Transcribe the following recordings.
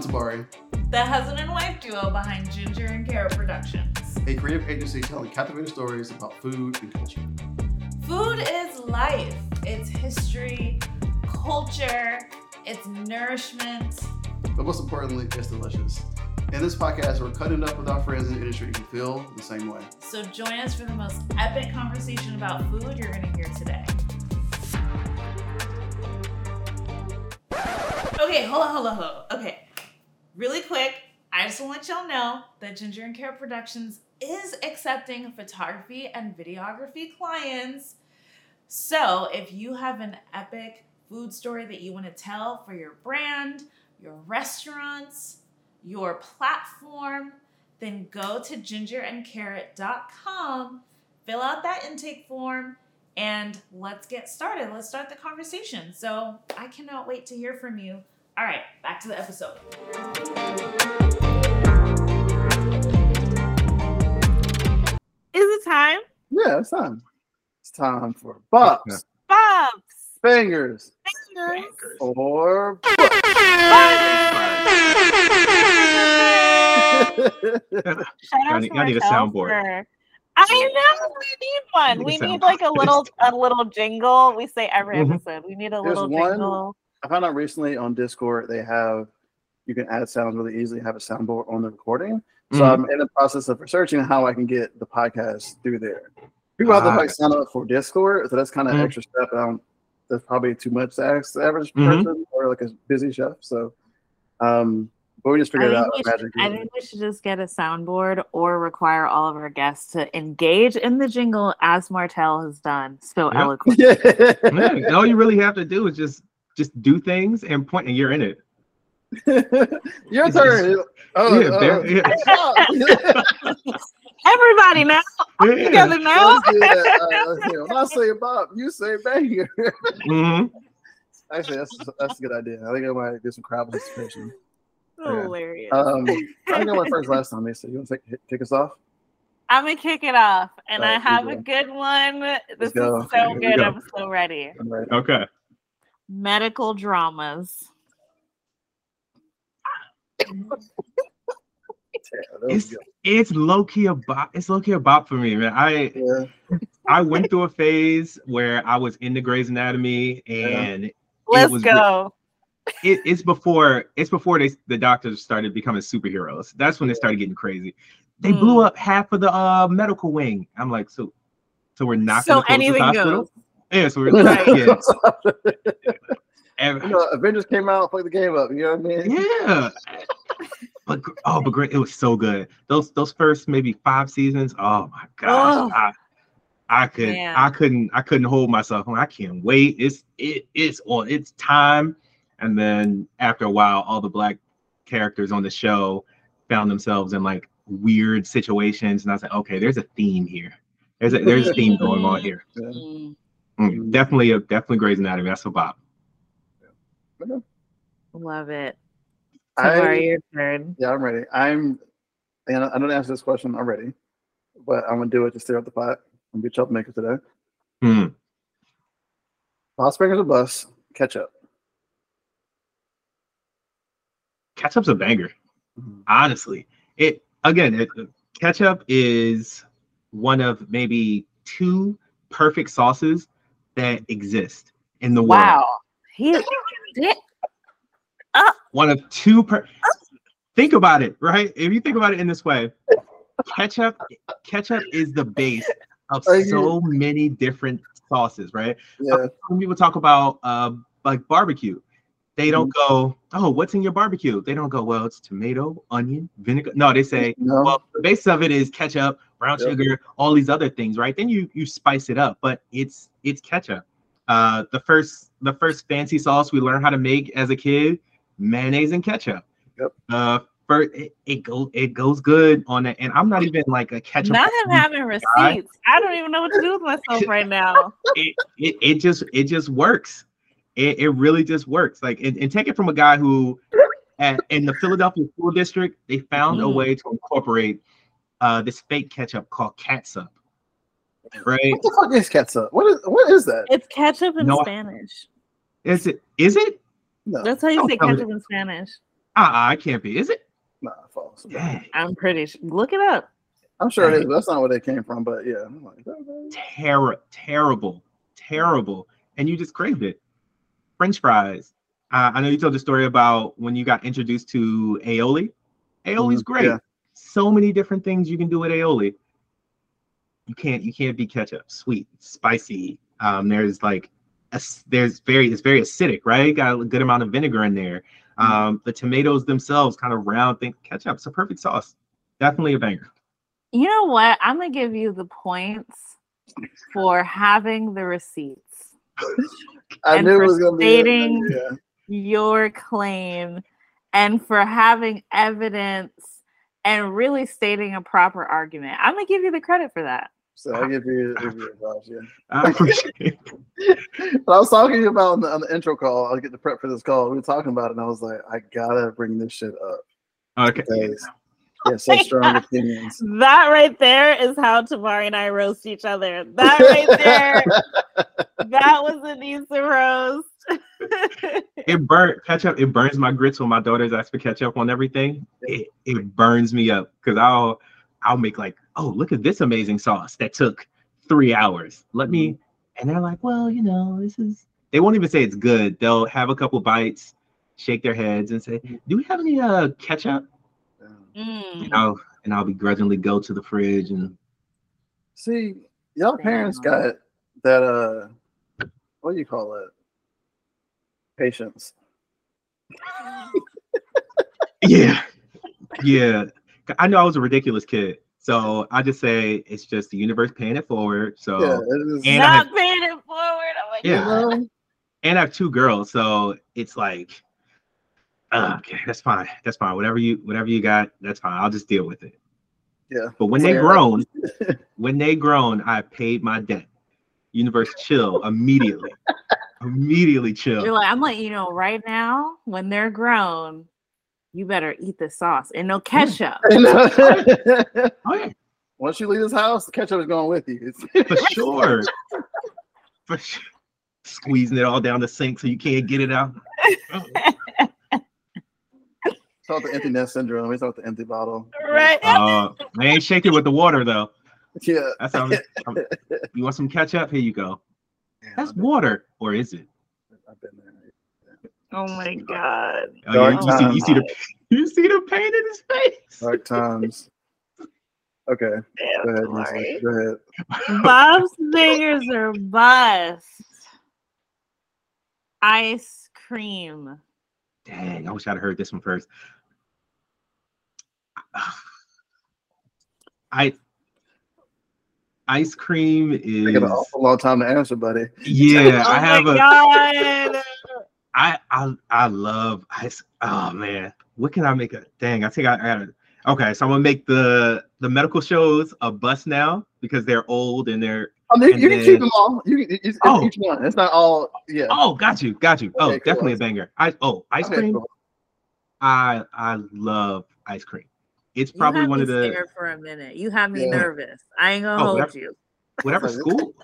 Alan Tabari, the husband and wife duo behind Ginger and Carrot Productions. a creative agency telling captivating stories about food and culture. Food is life. It's history, culture, it's nourishment. But most importantly, it's delicious. In this podcast, we're cutting it up with our friends in the industry who feel the same way. So join us for the most epic conversation about food you're going to hear today. Okay, hold on, hold on, hold on. Okay, really quick, I just want to let y'all know that Ginger and Carrot Productions is accepting photography and videography clients. So if you have an epic food story that you want to tell for your brand, your restaurants, your platform, then go to gingerandcarrot.com, fill out that intake form, and let's get started. Let's start the conversation. So I cannot wait to hear from you. All right, back to the episode. Is it time? Yeah, it's time. It's time for Bob's Bob's Bangers Fingers. or Now, Shout out need- to y'all need a Martel soundboard. for- I know we need one. We need like a little a little jingle. We say every Mhm. episode. We need a There's little one- jingle. I found out recently on Discord they have you can add sounds really easily, have a soundboard on the recording. So Mhm. I'm in the process of researching how I can get the podcast through there. People have to like sign up for Discord, so that's kind of Mhm. extra step. I don't, that's probably too much to ask the average Mhm. person or like a busy chef. So, um, but we just figured it out. we should, magically. I think we should just get a soundboard or require all of our guests to engage in the jingle as Martel has done so Yeah. eloquently. yeah. Yeah, all you really have to do is just just do things and point, and you're in it. Your It's- turn. Oh, yeah, uh, there- yeah. Everybody now, Yeah. together now. Let's that. Uh, let's. When I say Bob, you say banger. Mhm. Actually, that's that's a good idea. I think I might do some crowd participation. Yeah. Hilarious. Um, I think I went first last time, Lisa. You want to take, kick us off? I'm gonna kick it off, and I have a good one. This go. is so Here good. go. I'm so ready. I'm ready. Okay. Medical dramas. Yeah, It's good. it's low key a bop. It's low key a bop for me, man. I Yeah. I went through a phase where I was into Grey's Anatomy, and Let's was go. it, it's before it's before they the doctors started becoming superheroes. That's when they started getting crazy. They Hmm. blew up half of the uh, medical wing. I'm like, so so we're not So gonna close anything goes. Yeah, so we're yeah. And- you know, Avengers came out, played the game up. You know what I mean? yeah. But oh, but great! It was so good. Those those first maybe five seasons. Oh my gosh, Oh. I, I could Man. I couldn't I couldn't hold myself. I can't wait. It's it it's on. It's time. And then after a while, all the black characters on the show found themselves in like weird situations, and I was like, okay, there's a theme here. There's a there's a theme going on here. Mm. Yeah. Mm, definitely a definitely Grey's Anatomy. That's a bop. Love it. I- Tamara, your turn. Yeah, I'm ready. I'm, and I don't answer this question already, but I'm gonna do it to stir up the pot. I'm gonna be a troublemaker today. Hmm. Hot Springs or bus, ketchup. Ketchup's a banger. Mhm. honestly it again it, ketchup is one of maybe two perfect sauces that exist in the world. Wow. He did. one of two per think about it right? If you think about it in this way ketchup ketchup is the base of so many different sauces right? Yeah, when people talk about uh like barbecue. They don't Mm-hmm. go oh what's in your barbecue? They don't go well it's tomato onion vinegar. No they say no, well the base of it is ketchup brown Yep. sugar all these other things right? Then you you spice it up but it's it's ketchup uh the first the first fancy sauce we learned how to make as a kid mayonnaise and ketchup Yep. uh first it, it goes it goes good on it and i'm not even like a ketchup Not him having receipts. I don't even know what to do with myself right now. it, it, it just it just works it, it really just works like and, and take it from a guy who at, in the philadelphia school district they found a Mm. way to incorporate uh this fake ketchup called catsup right what the fuck is ketchup? What is what is that? It's ketchup in No, I- Spanish. is it is it No, That's how you say tell me. ketchup in Spanish. Uh-uh, I can't be. Is it? Nah, false. Dang. I'm pretty sure. Look it up. I'm sure it is. That's not where they came from. But yeah, I'm like, okay. Terrible, terrible. And you just craved it. French fries. Uh, I know you told the story about when you got introduced to aioli. Aioli's Mhm, great. yeah. So many different things you can do with aioli. You can't you can't beat ketchup. Sweet, spicy. Um, there's like ac- there's very it's very acidic, right? Got a good amount of vinegar in there. Mm-hmm. Um, the tomatoes themselves kind of round. Think ketchup's a perfect sauce. Definitely a banger. You know what? I'm gonna give you the points for having the receipts. I And knew it for was gonna be. stating- it. Yeah. your claim and for having evidence and really stating a proper argument. I'm gonna give you the credit for that. So I give you, give you advice, yeah. I appreciate it. But I was talking about on the, on the intro call. I'll get the prep for this call. We were talking about it, and I was like, I gotta bring this shit up Okay. because he has such strong opinions. That right there is how Tamari and I roast each other. That right there, that was a decent roast. it burnt ketchup. It burns my grits when my daughters ask for ketchup on everything. It, it burns me up because I'll I'll make like, oh, look at this amazing sauce that took three hours. Let me, and they're like, well, you know, this is. They won't even say it's good. They'll have a couple bites, shake their heads, and say, "Do we have any uh ketchup?" Mm. And I'll and I'll begrudgingly go to the fridge and See, y'all parents Damn. got that. Uh, what do you call it? Patience. yeah, yeah. I know I was a ridiculous kid, so I just say it's just the universe paying it forward. So. yeah, it is. And I Not paying it forward. Oh my Yeah. god. and I have two girls, so it's like, uh, okay, that's fine, that's fine. Whatever you, whatever you got, that's fine. I'll just deal with it. Yeah. But when they grown, when they grown, I paid my debt. Universe chill immediately, immediately chill. You're chill. like, I'm letting you know right now, when they're grown, you better eat the sauce and no ketchup. Oh yeah, Once you leave this house, the ketchup is going with you. It's- for sure, for sure. Squeezing it all down the sink so you can't get it out. It's called the empty nest syndrome. It's not the empty bottle. right? Uh, I ain't shake it with the water though. Yeah. That's how. I'm, I'm- you want some ketchup? Here you go. Yeah, That's water, or is it? I've been there. Oh my god. Oh, Dark yeah, you, see, you see the you see the pain in his face. Dark times. Okay. Damn, Go ahead. Tamari. Go ahead. Bob's fingers are bust. Ice cream. Dang, I wish I'd heard this one first. I ice cream is Taking an awful long time to answer, buddy. yeah. oh I have my a god. I I I love ice. Oh man, what can I make a dang? I think I, I gotta. Okay, so I'm gonna make the the medical shows a bust now because they're old and they're. Oh, I mean, And you can then- keep them all. You can, it's, Oh. each one. It's not all. Yeah. Oh, got you, got you. Oh, cool. definitely a banger. I oh ice Okay, cream. cool. I I love ice cream. It's You probably one me of the for a minute. You have me Yeah. nervous. I ain't gonna Oh, hold whatever. you. whatever school,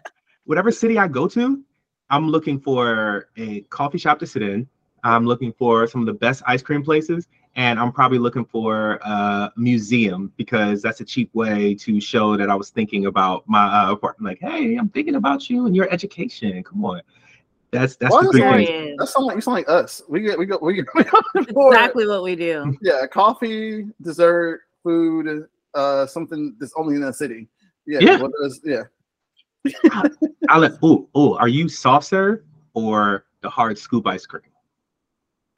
whatever city I go to, I'm looking for a coffee shop to sit in. I'm looking for some of the best ice cream places, and I'm probably looking for a museum because that's a cheap way to show that I was thinking about my uh, apartment. Like, hey, I'm thinking about you and your education. Come on, that's that's Why the is three that- things. Period. Like you sound like us. We get we go we get we go Exactly what we do. yeah, coffee, dessert, food, uh, something that's only in that city. Yeah, Yeah. what is- yeah. I let. Oh, oh, are you soft serve or the hard scoop ice cream?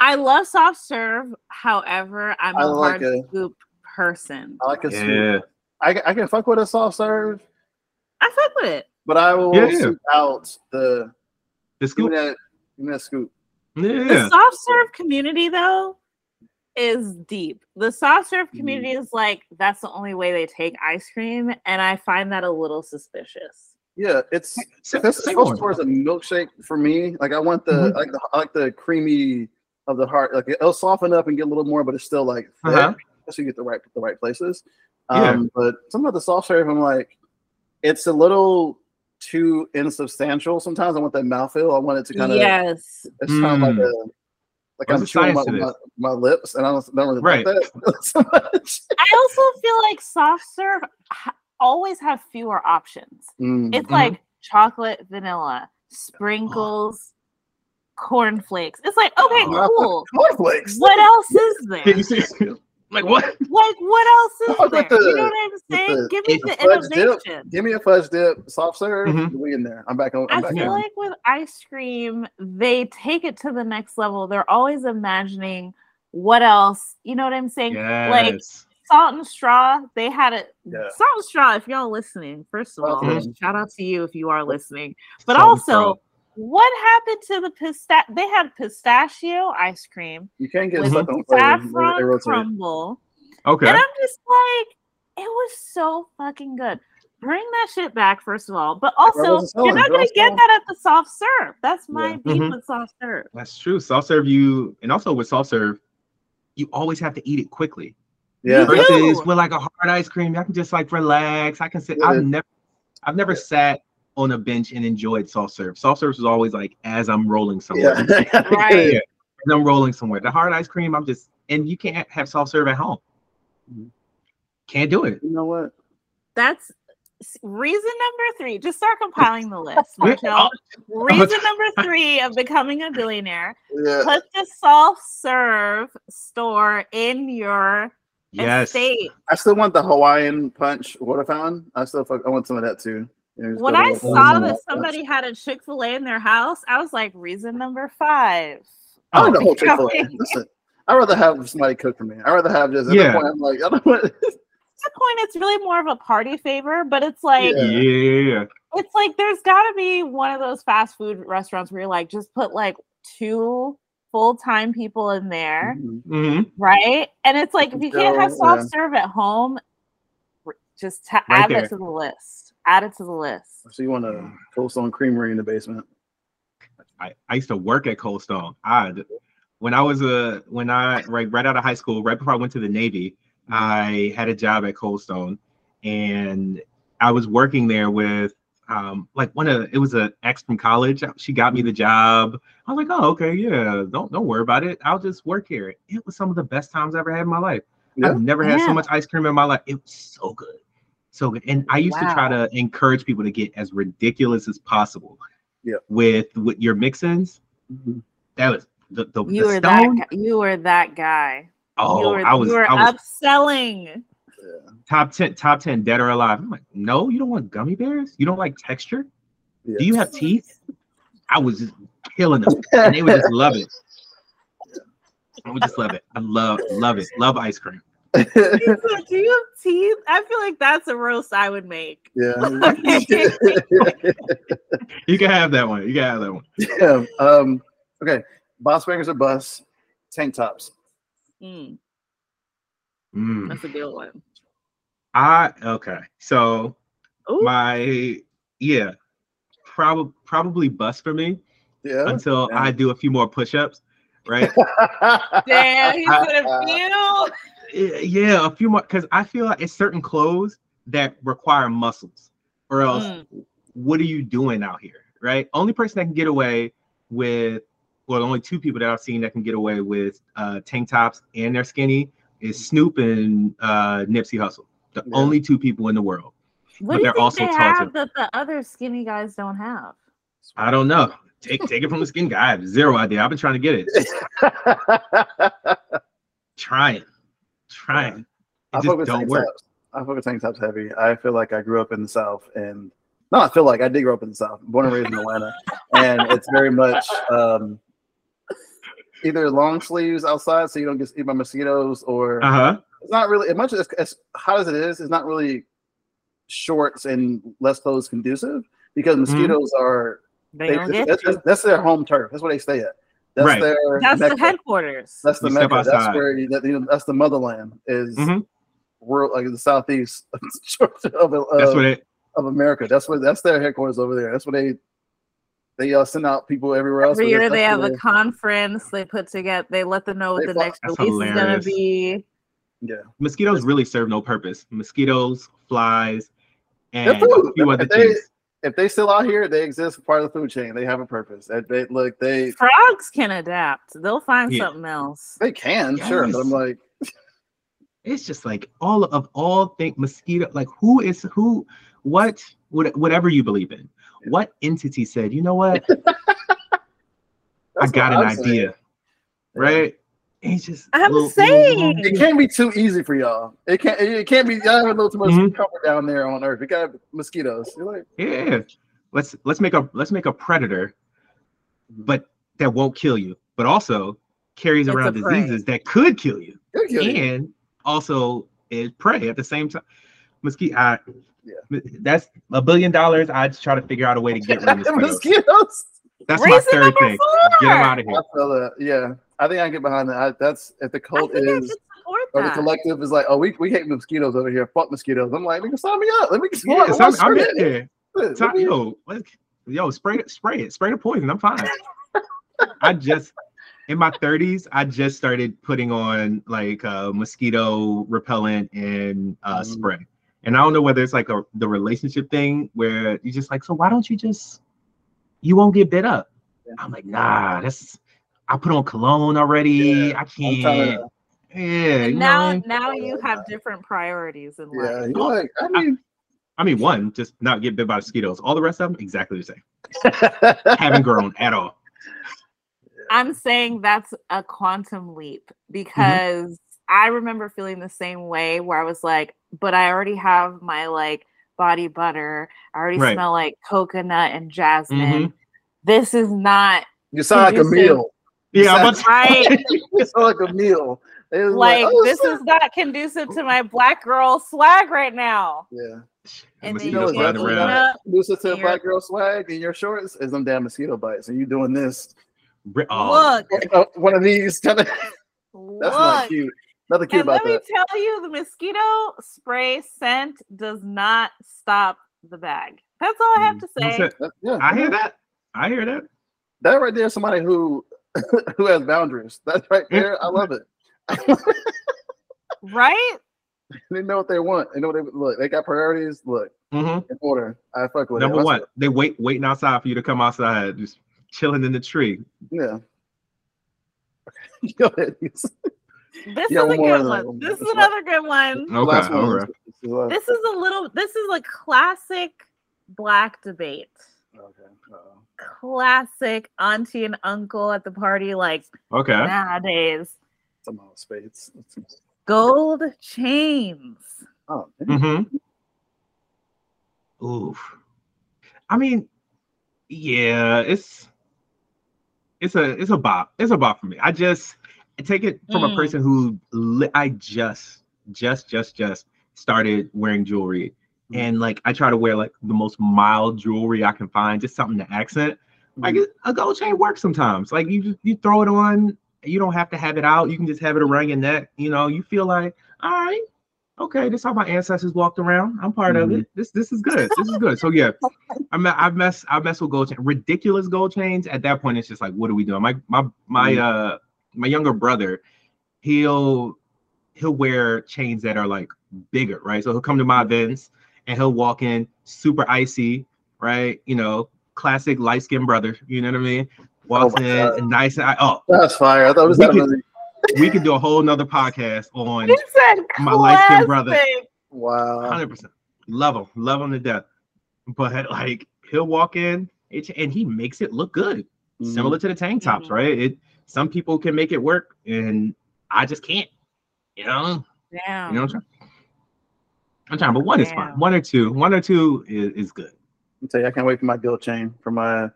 I love soft serve. However, I'm I a like hard a- scoop person. I like a sweet. Yeah, I, I can fuck with a soft serve, I fuck with it. but I will Yeah, yeah. seek out the the give scoop. me that give me that scoop. The soft serve community though is deep. The soft serve mm-hmm. community is like that's the only way they take ice cream, and I find that a little suspicious. Yeah, it's Say- if say supposed more. towards a milkshake for me. Like I want the Mhm. I like the I like the creamy of the heart. Like it'll soften up and get a little more, but it's still like thick. Uh-huh. So you get the right the right places. Yeah. Um, but some of the soft serve, I'm like, it's a little too insubstantial. Sometimes I want that mouthfeel. I want it to kind of yes, it's kind of like Mm. a Like There's I'm a chewing my, my, my lips, and I don't, don't really Right. like that so much. I also feel like soft serve ha- always have fewer options. Mm. It's Mhm. like chocolate, vanilla, sprinkles, cornflakes. It's like, okay, Oh. cool. cornflakes. What else is there? Can you see? Like what? Like, what else is Fuck there? the- you know what I'm saying? the- Give me the the fudge dip. innovation. Give me a fudge dip, soft serve. Mhm. We in there. I'm back on. I I'm back feel on. like with ice cream, they take it to the next level. They're always imagining what else. You know what I'm saying? Like Yes. Salt and straw. They had it. Yeah. Salt and straw. If y'all listening, first of all, Mhm. shout out to you if you are listening. But Salt also, what happened to the pistachio? They had pistachio ice cream You can't get with stuck on flavor. They- they saffron crumble. Okay. And I'm just like, it was so fucking good. Bring that shit back, first of all. But also, you're not gonna get that at the soft serve. That's my Yeah. beef Mhm. with soft serve. That's true. Soft serve you, and also with soft serve, you always have to eat it quickly. Yeah. Versus with like a hard ice cream, I can just like relax. I can sit. Yeah. I've never, I've never Yeah. sat on a bench and enjoyed soft serve. Soft serve is always like as I'm rolling somewhere. Yeah. Right. Yeah. As I'm rolling somewhere. The hard ice cream, I'm just, and you can't have soft serve at home. Mhm. Can't do it. You know what? That's reason number three. Just start compiling the list, Yeah. Reason number three of becoming a billionaire: Yeah. put the soft serve store in your Yes. estate. I still want the Hawaiian punch water fountain. I still fuck, I want some of that too. You know, When I saw Oh. that somebody had a Chick Fil A in their house, I was like, reason number five. I don't Oh, know whole Chick Fil A. becoming- Listen, I'd rather have somebody cook for me. I'd rather have just. At Yeah. point, I'm like, I don't want. At that point, it's really more of a party favor, but it's like Yeah. Yeah. yeah, yeah. it's like there's got to be one of those fast food restaurants where you're like, just put like two full time people in there, Mhm. hmm right? And it's like if you can't have soft yeah. serve at home, just ta- Right add there. it to the list. Add it to the list. So you want a Cold Stone Creamery in the basement? I, I used to work at Cold Stone. I when I was a when I right right out of high school, right before I went to the Navy, I had a job at Cold Stone, and I was working there with um like one of it was an ex from college. She got me the job. I was like, oh okay, yeah, don't don't worry about it. I'll just work here. It was some of the best times I ever had in my life. Yeah. I've never had Yeah. so much ice cream in my life. It was so good, so good. And I used to try to encourage people to get as ridiculous as possible. Yeah. With with your mix-ins, Mhm. that was the the, You the were that. stone. Guy, you were that guy. Oh, you were, I was you were I was upselling. Top ten top ten dead or alive. I'm like, no, you don't want gummy bears. You don't like texture. Yeah. Do you have teeth? I was just killing them, and they would just love it. I would just love it. I love love it. Love ice cream. He Do you have teeth? I feel like that's a roast I would make. yeah. You can have that one. You can have that one. yeah. Um. Okay. Boss bangers or bus. Tank tops. Mm, Mm. that's a good one. I okay. So Ooh, my yeah, probably probably bust for me Yeah. until yeah. I do a few more push-ups, right? damn, he's gonna feel. Yeah, yeah, a few more because I feel like it's certain clothes that require muscles, or else Mm. what are you doing out here, right? Only person that can get away with, well, only two people that I've seen that can get away with uh, tank tops and they're skinny is Snoop and uh, Nipsey Hussle. The Yeah. only two people in the world. What But do you they're think also they tall, have that the other skinny guys don't have? I don't know. Take take it from the skin guy. I have zero idea. I've been trying to get it. Trying, trying. I It fuck just don't work. tops. I fuck with tank tops heavy. I feel like I grew up in the South, and no, I feel like I did grow up in the South. Born and raised in Atlanta, and it's very much um, either long sleeves outside, so you don't get eaten by mosquitoes, or Uh huh. It's not really as much as, as hot as it is. It's not really shorts and less clothes conducive because Mm-hmm. mosquitoes are They they, don't that's, you. that's, that's their home turf. That's where they stay at. That's Right. their That's the headquarters. That's the You mecca. That's where you, that, you know, that's the motherland is Mhm. world like the southeast of, of, That's what it. of America. That's what that's their headquarters over there. That's what they they uh, send out people everywhere else. Every year they have a conference. They put together. They let them know what They the fly- next That's release is gonna be. Yeah. Mosquitoes really serve no purpose. Mosquitoes, flies, and food. a few other They- things. if they still out here, they exist part of the food chain. They have a purpose. They, they look, they Frogs can adapt. They'll find Yeah. something else. they can sure, but I'm like, it's just like all of all things mosquito like who is who what what whatever you believe in what entity said you know what i got what an I'm saying. idea right it's just I'm little- saying. It can't be too easy for y'all. It can't. It can't be. Y'all have a little too much Mhm. comfort down there on Earth. We got mosquitoes. You're like, yeah let's let's make a let's make a predator but that won't kill you but also carries It's around a prey. diseases that could kill you "Good kill you." and also is prey at the same time mosquito I, Yeah. that's a billion dollars i'd try to figure out a way to get rid of mosquitoes. mosquitoes. that's my third thing four. get them out of I here feel that. Yeah, I think I can get behind that. I, that's if the cult I is could support or the collective is like, oh, we, we hate mosquitoes over here. Fuck mosquitoes. I'm like, nigga, sign me up. Let me. Yeah, what- so I'm, what I'm shit? in there. Let So, me- yo, what- yo, spray it, spray it, spray the poison. I'm fine. I just in my 30s, I just started putting on like uh, mosquito repellent and uh, Mm. spray. And I don't know whether it's like a the relationship thing where you just like, so why don't you just you won't get bit up? Yeah. I'm like, nah, that's I put on cologne already. Yeah, I can't. Yeah, you And know now, what I mean? now you have different priorities in Yeah, life. you're like, I mean, I mean, one, just not get bit by mosquitoes. All the rest of them, exactly the same. Haven't grown at all. I'm saying that's a quantum leap because I remember feeling the same way where I was like, but I already have my like body butter. I already Right. smell like coconut and jasmine. Mhm. This is not you sound like a meal. Yeah, I'm right. You like a meal. It's like oh, this shit. is not conducive to my black girl swag right now. yeah. And then you know get what, flying around. what- to black girl swag in your shorts is them damn mosquito bites, and you doing this. Oh, Look, Uh, one of these kind of. That's not look. cute. Nothing cute And about let me that. tell you, the mosquito spray scent does not stop the bag. That's all I have to say. yeah, I hear that. I hear that. That right there, is somebody who who has boundaries. That's right there. I love it. Right? they know what they want. They know what they look. They got priorities. Look hmm in order. I fuck with Number it. one, they wait waiting outside for you to come outside, just chilling in the tree. Yeah. Go ahead. This Yeah, is a good one. one. This is another good one. Okay, Last one. okay. This is This is a little, this is a classic black debate. Okay. Uh-oh. Classic auntie and uncle at the party, like Okay. nowadays. Some of spades. Gold chains. Oh. Mm-hmm. Oof. I mean, yeah, it's it's a it's a bop. It's a bop for me. I just I take it from a Mm. person who li- I just just just just started wearing jewelry. Mhm. And like I try to wear like the most mild jewelry I can find, just something to accent. Like Mhm. a gold chain works sometimes. Like you just you throw it on, you don't have to have it out. You can just have it around your neck. You know, you feel like, all right, okay, this is how my ancestors walked around. I'm part of it. This this is good. This is good. So yeah, I me- I've messed I've messed with gold chain, ridiculous gold chains. At that point, it's just like, what are we doing? My my my uh my younger brother, he'll he'll wear chains that are like bigger, right? So he'll come to my events and he'll walk in super icy, right? You know, classic light skinned brother. You know what I mean? Walks my in God. and nice. And I, oh, That's fire. I thought it was We that could- we could do a whole nother podcast on My light-skinned brother. wow. hundred percent. Love him, love him to death. But like he'll walk in and he makes it look good, Mhm. similar to the tank tops, Mhm. right? It some people can make it work, and I just can't. You know, yeah. you know. What I'm, trying. I'm trying, but one is fine. One or two, one or two is, is good. I'll tell you, I can't wait for my gold chain for my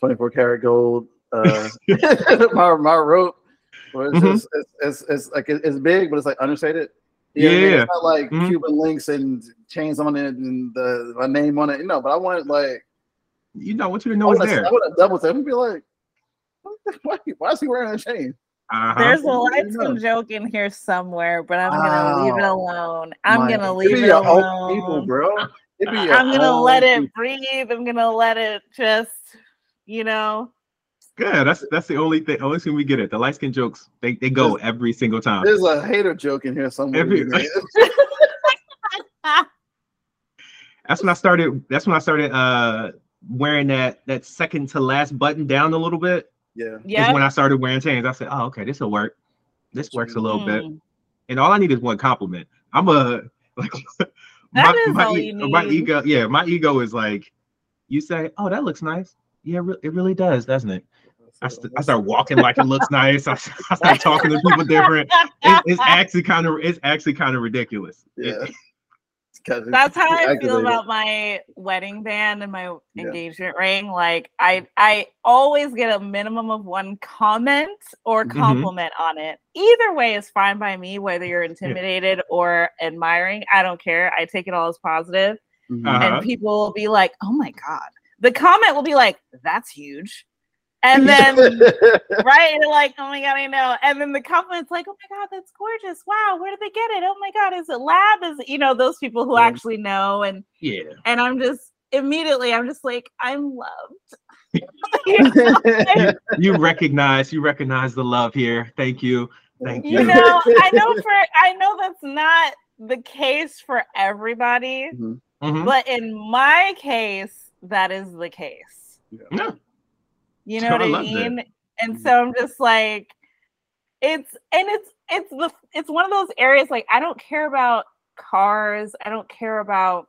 24 karat gold. Uh, my my rope. Where it's, Mhm. just, it's, it's, it's like it's big, but it's like understated. You know what I mean? Yeah. It's not like Mhm. Cuban links and chains on it and the my name on it. You know, but I want like You know, I want you to I know it's want there. to double tap and be like, why, why is he wearing a chain? Uh-huh. There's a Yeah, light you skin joke in here somewhere, but I'm gonna leave it alone. I'm gonna leave be it alone. people, bro. It be your I'm gonna old let it breathe. I'm gonna let it just, you know. Yeah, that's that's the only thing. Only thing we get it. The light skin jokes, they, they go every single time. There's a hater joke in here somewhere. Every- That's when I started. That's when I started uh wearing that that second to last button down a little bit. Yeah. Is Yeah. when I started wearing chains. I said, "Oh, okay, this will work. This works a little bit." Mm. And all I need is one compliment. I'm a like my, is my, all e- you my ego. Yeah, my ego is like, you say, "Oh, that looks nice." Yeah, it really does, doesn't it? I, st- I start walking like it looks nice. I, I start talking to people different. It, it's actually kind of it's actually kind of ridiculous. Yeah. It's kinda- That's how I feel about my wedding band and my Yeah. engagement ring. Like I I always get a minimum of one comment or Mhm. compliment on it. Either way is fine by me, whether you're intimidated or admiring. I don't care. I take it all as positive. Mhm. Uh-huh. And people will be like, oh my God. The comment will be like, that's huge. And then right? And like, oh my god, I know. And then the compliment's like, oh my god, that's gorgeous. Wow, where did they get it? Oh my god, is it lab? Is it, you know, those people who Yeah. actually know and yeah. and I'm just immediately I'm just like, I'm loved. you, know? You, you recognize you recognize the love here. Thank you. Thank You you. know, I know for I know that's not the case for everybody, Mhm. Mhm. but in my case, that is the case. Yeah. You know I what I that. mean? And Mhm. so I'm just like, it's and it's it's the it's one of those areas like I don't care about cars. I don't care about.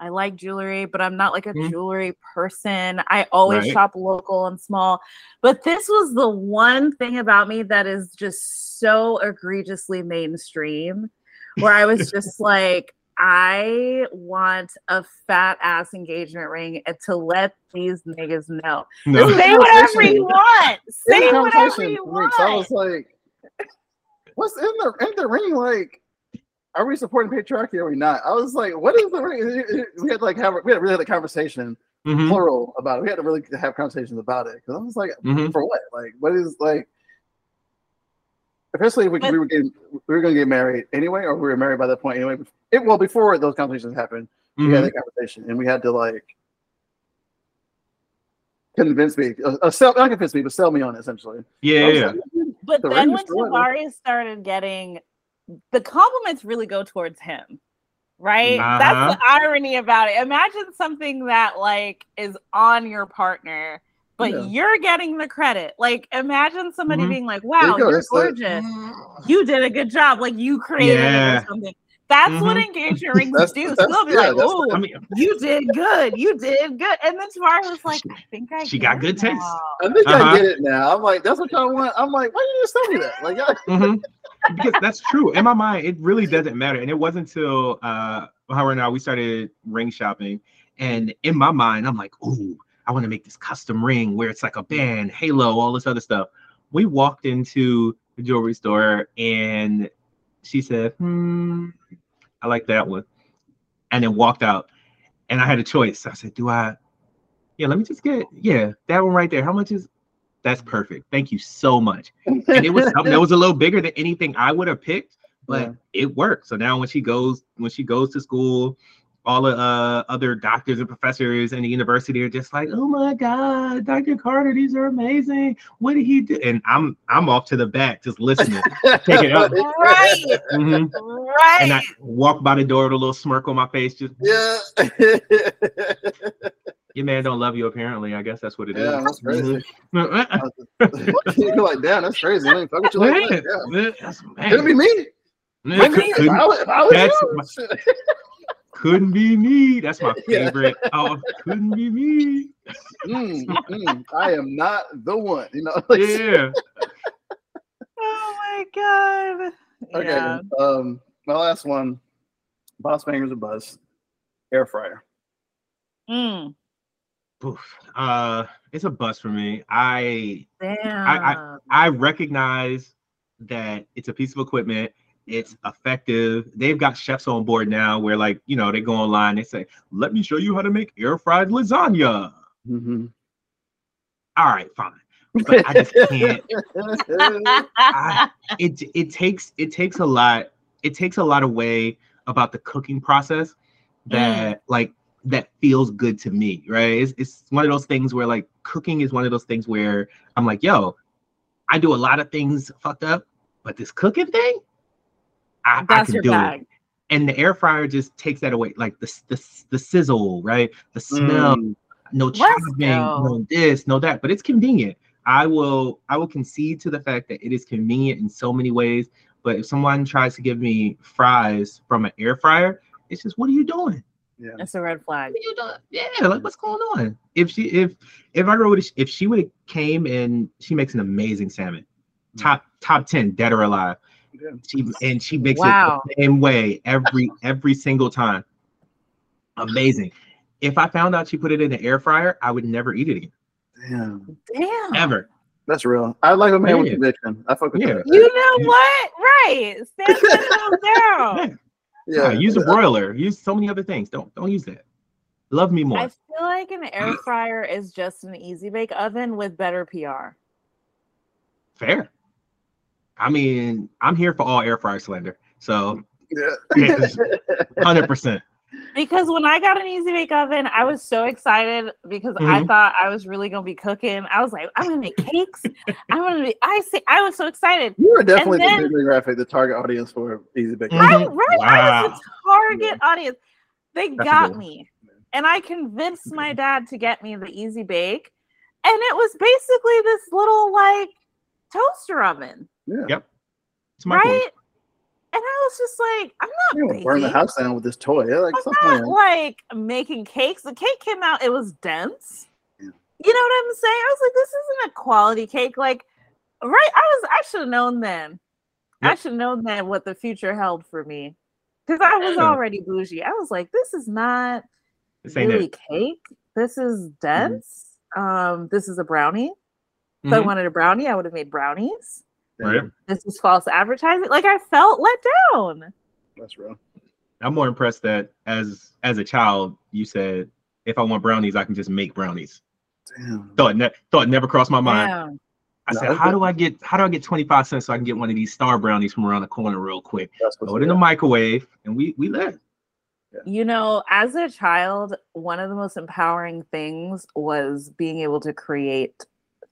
I like jewelry, but I'm not like a Mhm. jewelry person. I always Right. shop local and small. But this was the one thing about me that is just so egregiously mainstream, where I was just like, I want a fat ass engagement ring to let these niggas know. No. Say whatever you want. In Say the whatever you Rick, so I was like, "What's in the in the ring? Like, are we supporting patriarchy or are we not?" I was like, "What is the ring?" We had to, like have we had really had a conversation Mhm. plural about it. We had to really have conversations about it because I was like, Mhm. "For what? Like, what is like?" Especially if we, But- we were getting we were going to get married anyway, or we were married by that point anyway. It well before those conversations happened, we had that conversation, and we had to like convince me, uh, uh, sell not convince me, but sell me on it essentially. Yeah, I was yeah. like, But the then when when is. Tavares started getting the compliments really go towards him. Right? That's Uh-huh. the irony about it. Imagine something that like is on your partner, but Yeah. you're getting the credit. Like imagine somebody Mhm. being like, Wow, you you're that's the- gorgeous. You did a good job. Like you created it Yeah. or something. That's what Mhm. engagement rings That's- do. So that's- they'll be yeah, like, that's- Oh, I mean, you did good. You did good. And then Tavares was like, I think I She get got it good taste. now." I think Uh-huh. I get it now. I'm like, that's what y'all want. I'm like, why are you just tell me that? Like, y'all- Mhm. because that's true. In my mind, it really doesn't matter. And it wasn't until uh her and I we started ring shopping, and in my mind, I'm like, ooh, I want to make this custom ring where it's like a band, halo, all this other stuff. We walked into the jewelry store and she said, hmm, I like that one. And then walked out. And I had a choice. I said, Do I yeah, let me just get yeah, that one right there. How much is that's perfect. Thank you so much and it was something that was a little bigger than anything I would have picked, but Yeah. it worked. So now when she goes when she goes to school, all the uh, other doctors and professors in the university are just like, "Oh my God, Dr. Carter, these are amazing. What did he do?" And I'm I'm off to the back just listening. Take it out. Right. Mhm. Right. And I walk by the door with a little smirk on my face. Just yeah. your man don't love you. Apparently, I guess that's what it is. Yeah, that's crazy. Mhm. You're like, damn, that's crazy. I ain't fuck with you like Man, that. man, that's- Yeah. Could it be me? man, Could- could- If couldn't- I was, if I was That's you. Couldn't be me. That's my Yeah. favorite. Oh, couldn't be me. Mm, mm, I am not the one. You know. like- Yeah. oh my god. Okay. Yeah. Um, my last one, boss bangers or buzz, air fryer. Mm. Oof. Uh, it's a bust for me. I Damn. I recognize that it's a piece of equipment. It's effective. They've got chefs on board now where like, you know, they go online, they say, let me show you how to make air fried lasagna. Mm-hmm. All right, fine. But I just can't. I, it it takes it takes a lot it takes a lot away about the cooking process that like that feels good to me right it's, it's one of those things where like cooking is one of those things where i'm like yo i do a lot of things fucked up but this cooking thing i, I That's can your do bag. it and the air fryer just takes that away, like the the, the sizzle, right? The smell, Mm. no chopping, no this, no that, but it's convenient. I will I will concede to the fact that it is convenient in so many ways. But if someone tries to give me fries from an air fryer, it's just what are you doing? Yeah. It's a red flag. What are you doing? Yeah, like what's going on? If she if if I wrote if she would have came and she makes an amazing salmon, top top ten, dead or alive. Yeah. She and she makes Wow. it the same way every every single time. Amazing. If I found out she put it in the air fryer, I would never eat it again. Damn. Damn. Ever. That's real. I like a man with conviction. I fuck with Yeah. that. You know what? Right. Stand yourself down. Yeah. use a broiler. Use so many other things. Don't don't use that. Love me more. I feel like an air fryer is just an easy bake oven with better PR. Fair. I mean, I'm here for all air fryer slander. So Yeah. hundred percent. Because when I got an easy bake oven, I was so excited because I Mhm. thought I was really gonna be cooking. I was like, I'm gonna make cakes. I'm gonna be I see I was so excited. You are definitely then- the demographic, the target audience for Easy Bake. Mhm. I, right, I was the target audience. They That's a got me. And I convinced my dad to get me the easy bake. And it was basically this little like toaster oven, Yeah. Yep. It's my right? point. And I was just like, I'm not don't burn the house down with this toy. Yeah, like I'm something. not like making cakes. The cake came out, it was dense. Yeah. You know what I'm saying? I was like, this isn't a quality cake. Like, right? I was I should have known then. I should have known then what the future held for me. Because I was already bougie. I was like, this is not This ain't really it. cake. This is dense. Um, this is a brownie. If I Mhm. wanted a brownie, I would have made brownies. Right. This is false advertising. Like I felt let down. That's real. I'm more impressed that as as a child, you said if I want brownies, I can just make brownies. Damn. Thought ne- thought never crossed my mind. Damn. I No, said, how good. do I get how do I get 25 cents so I can get one of these star brownies from around the corner real quick? That's Throw it in the microwave and we we live. You know, as a child, one of the most empowering things was being able to create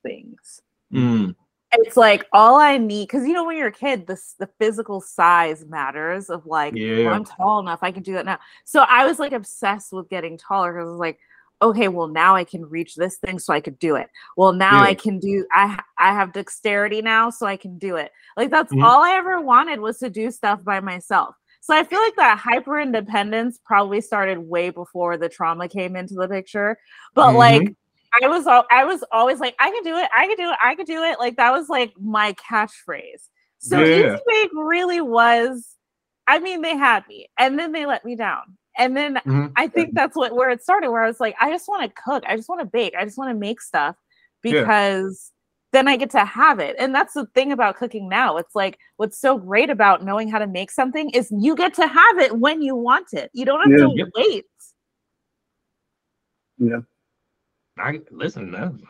things. Mm, It's like all I need because you know when you're a kid, this the physical size matters of like, well, I'm tall enough, I can do that now. So I was like obsessed with getting taller because I was like, okay, well now I can reach this thing, so I could do it. Well now I can do I I have dexterity now, so I can do it. Like that's Mhm. all I ever wanted was to do stuff by myself. So I feel like that hyper independence probably started way before the trauma came into the picture. But Mhm. like I was al- I was always like, I can do it, I can do it, I can do it. Like that was like my catchphrase. So Yeah. Easy really was, I mean, they had me and then they let me down. And then Mhm. I think that's what where it started, where I was like, I just want to cook, I just want to bake, I just want to make stuff Yeah. because then I get to have it. And that's the thing about cooking now. It's like what's so great about knowing how to make something is you get to have it when you want it. You don't have Yeah. to wait. I listen, man.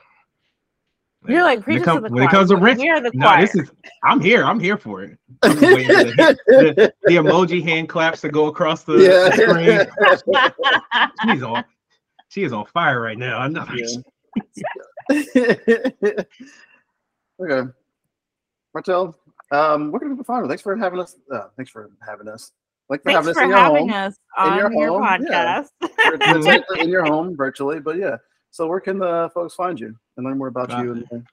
You're like when preaching come- to the when it choir. comes to rent, We're the no, choir. this is I'm here. I'm here for it. I'm waiting for the, the, the emoji hand claps to go across the, the yeah. screen. She's on. She is on fire right now. I'm not. Yeah. okay. Martel, um, where can people find you? Thanks for having us. Uh, thanks for having us. Like for Thanks having us for in your having home. us In on your your, home, podcast. Virtually in your home virtually, but yeah. So where can the folks find you and learn more about Uh, you? And, and-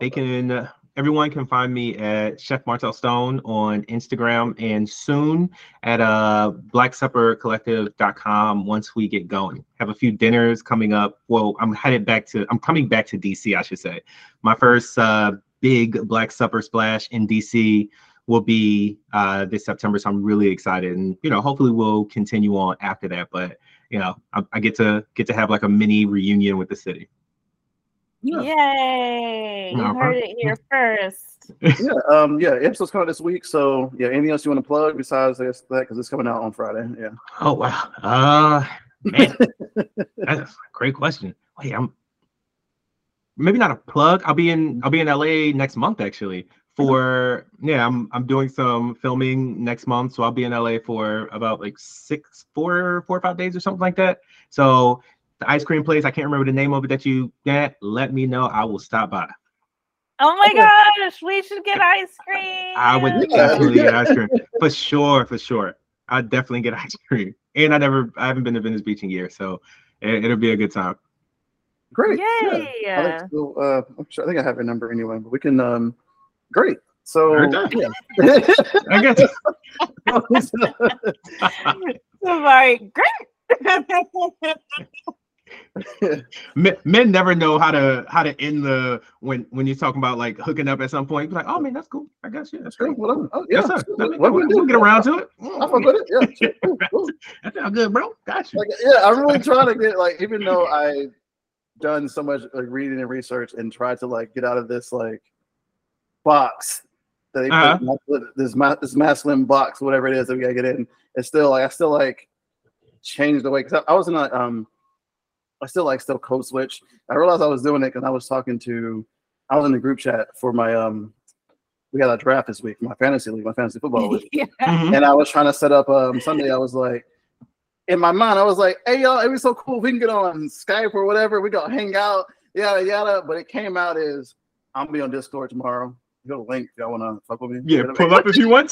They can. Uh, everyone can find me at Chef Martel Stone on Instagram and soon at uh blacksuppercollective.com once we get going. Have a few dinners coming up. Well, I'm headed back to I'm coming back to DC, I should say. My first uh big Black Supper splash in DC will be uh this September. So I'm really excited. And you know, hopefully we'll continue on after that. But you know, I, I get to get to have like a mini reunion with the city. Yeah. Yay! You heard it here first. yeah, um, yeah, episode's coming this week. So yeah, anything else you want to plug besides this, that? Because it's coming out on Friday. Yeah. Oh wow. Uh man. That's a great question. Wait, I'm maybe not a plug. I'll be in I'll be in LA next month actually. For yeah, I'm I'm doing some filming next month. So I'll be in LA for about like six, four, four or five days or something like that. So the ice cream place, I can't remember the name of it that you get. Let me know. I will stop by. Oh my Okay. gosh, we should get ice cream. I would definitely get ice cream. For sure, for sure. I definitely get ice cream. And I never, I haven't been to Venice Beach in years, so it, will be a good time. Great. Yay! Yeah. I, think, uh, I'm sure, I think I have your number anyway, but we can. um Great. So yeah. I guess. Sorry, great. men, men never know how to how to end the when when you're talking about like hooking up at some point. You're like, oh man, that's cool. I got you. That's great. Well, oh, yeah, yes, What, what, we'll get around to it. I fuck with it. Yeah, that sounds good, bro. Got you. Like, yeah, I'm really trying to get like, even though I done so much like reading and research and tried to like get out of this like box that they uh-huh. put this ma- this masculine box, whatever it is that we gotta get in. It's still like I still like changed the way because I, I was in a um I still like still code switch. I realized I was doing it because I was talking to I was in the group chat for my um we got a draft this week for my fantasy league, my fantasy football league. yeah. mm-hmm. And I was trying to set up um Sunday. I was like in my mind, I was like, hey y'all, it'd be so cool if we can get on Skype or whatever. We go hang out, yada yada. But it came out as I'm gonna be on Discord tomorrow. You got a link if y'all wanna fuck with me. Yeah, pull up if you want.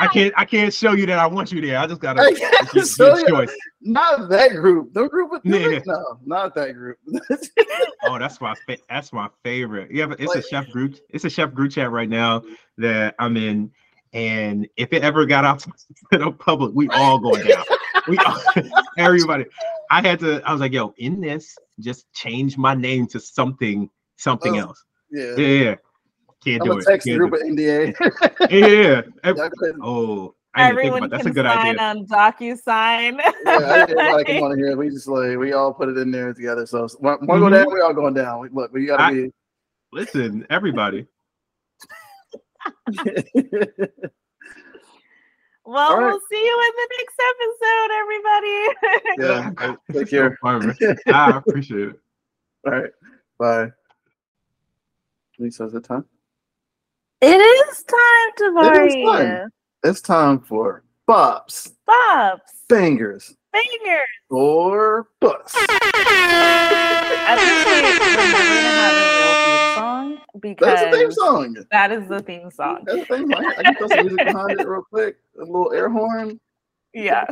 I can't I can't show you that I want you there. I just gotta it's, it's choice. Not that group. The group with yeah. no, not that group. oh, that's my fa- that's my favorite. Yeah, but it's like, a chef group. It's a chef group chat right now that I'm in. And if it ever got out to the public, we all going down. we all, everybody. I had to. I was like, yo, in this, just change my name to something, something oh, else. Yeah. Yeah. yeah. Can't I'm do it. Text Can't group of NDA. yeah. oh. I Everyone That's a good sign idea. on DocuSign. yeah, everybody come on here. We just like we all put it in there together. So one, mm-hmm. go down, we all going down. Look, we gotta I, be. Listen, everybody. Well, right. we'll see you in the next episode, everybody. yeah, take care. I appreciate it. All right, bye. Nisa, is it time? It is time to buy. Time. It's time for Bops. Bops. Bangers. Bangers. Or bust. I think they have a real theme song because that's the theme song. That is the theme song. That's the theme song. I can throw some music behind it real quick. A little air horn. Yeah.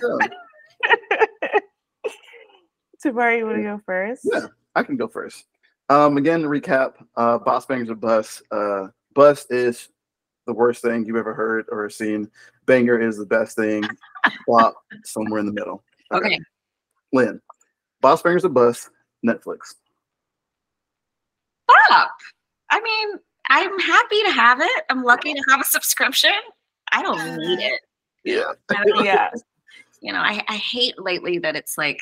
Tabari, you want to go first? Yeah, I can go first. Um, again, to recap, uh, Boss Bangers or Bust. Uh, Bust is the worst thing you've ever heard or seen. Banger is the best thing. Flop somewhere in the middle. Okay. okay. Lynn, Boss Bangers a Bust, Netflix. Bop. I mean, I'm happy to have it. I'm lucky to have a subscription. I don't need it. Yeah. yeah. You know, I, I hate lately that it's like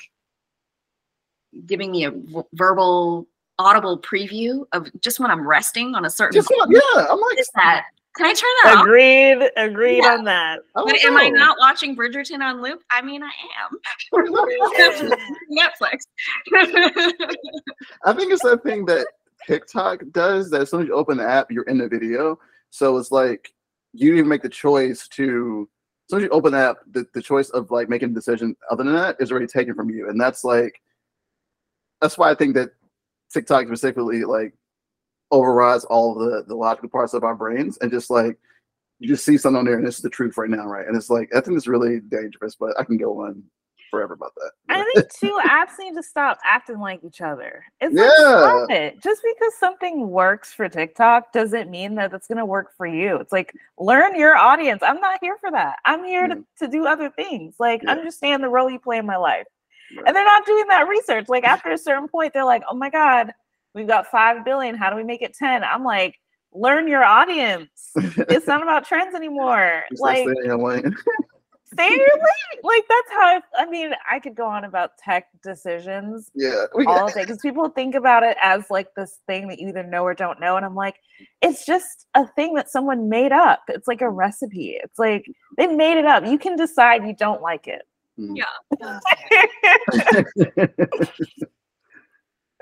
giving me a verbal audible preview of just when I'm resting on a certain. Just, yeah, I'm like, is that? Can I turn that agreed, off? Agreed yeah. on that. Oh, but am I not watching Bridgerton on loop? I mean, I am. Netflix. I think it's that thing that TikTok does that as soon as you open the app, you're in the video. So it's like you even make the choice to as soon as you open the app, the, the choice of like making a decision other than that is already taken from you. And that's like that's why I think that TikTok specifically like overrides all the the logical parts of our brains and just like you just see something on there and this is the truth right now, right? And it's like I think it's really dangerous, but I can go on forever about that. I think two apps need to stop acting like each other. It's yeah. like stop it. Just because something works for TikTok doesn't mean that it's gonna work for you. It's like learn your audience. I'm not here for that. I'm here to, mm. to do other things. Like yeah. understand the role you play in my life. And they're not doing that research. Like after a certain point, they're like, oh my God, we've got five billion. How do we make it 10? I'm like, learn your audience. it's not about trends anymore. like stay in your lane. Like that's how I, I, mean, I could go on about tech decisions yeah, all day because people think about it as like this thing that you either know or don't know. And I'm like, it's just a thing that someone made up. It's like a recipe. It's like they made it up. You can decide you don't like it. Mm. Yeah.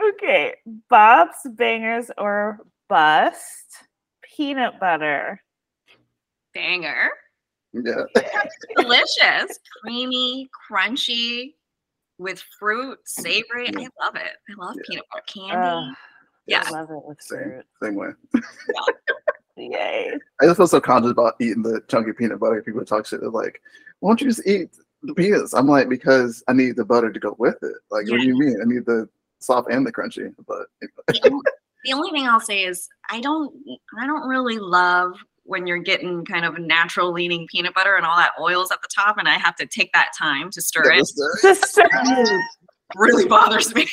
okay. Bob's bangers or bust peanut butter. Banger. Yeah. Delicious. Creamy, crunchy, with fruit, savory. I love it. I love yeah. peanut butter candy. Uh, yeah. I love it with fruit. Same, same way. Yay. I just feel so conscious about eating the chunky peanut butter. People talk shit. They're like, "Why don't you just eat the peanuts?" I'm like, because I need the butter to go with it. Like, what do you mean? I need the soft and the crunchy. But The only- the only thing I'll say is I don't I don't really love when you're getting kind of natural leaning peanut butter and all that oils at the top and I have to take that time to stir it. Sister. really bothers me.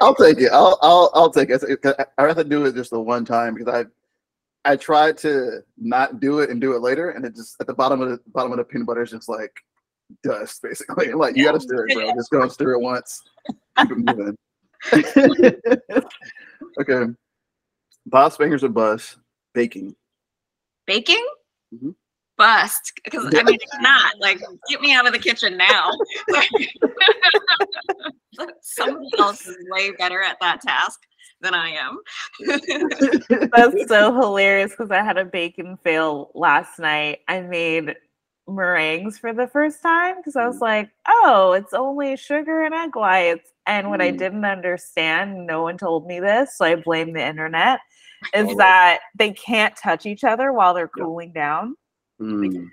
I'll take it. I'll I'll I'll take it. I rather do it just the one time because I I tried to not do it and do it later, and it just at the bottom of the bottom of the peanut butter is just like dust, basically. Like you got to stir it, bro. Just go and stir it once. Keep it moving. okay. Bob's fingers or bus baking. Baking? Mhm. Bust. Because I mean it's not. Like get me out of the kitchen now. Somebody else is way better at that task than I am. That's so hilarious because I had a bacon fail last night. I made meringues for the first time because I was like, oh, it's only sugar and egg whites. And what I Mm. didn't understand, no one told me this, so I blame the internet, is Oh. that they can't touch each other while they're Yeah. cooling down. Mm.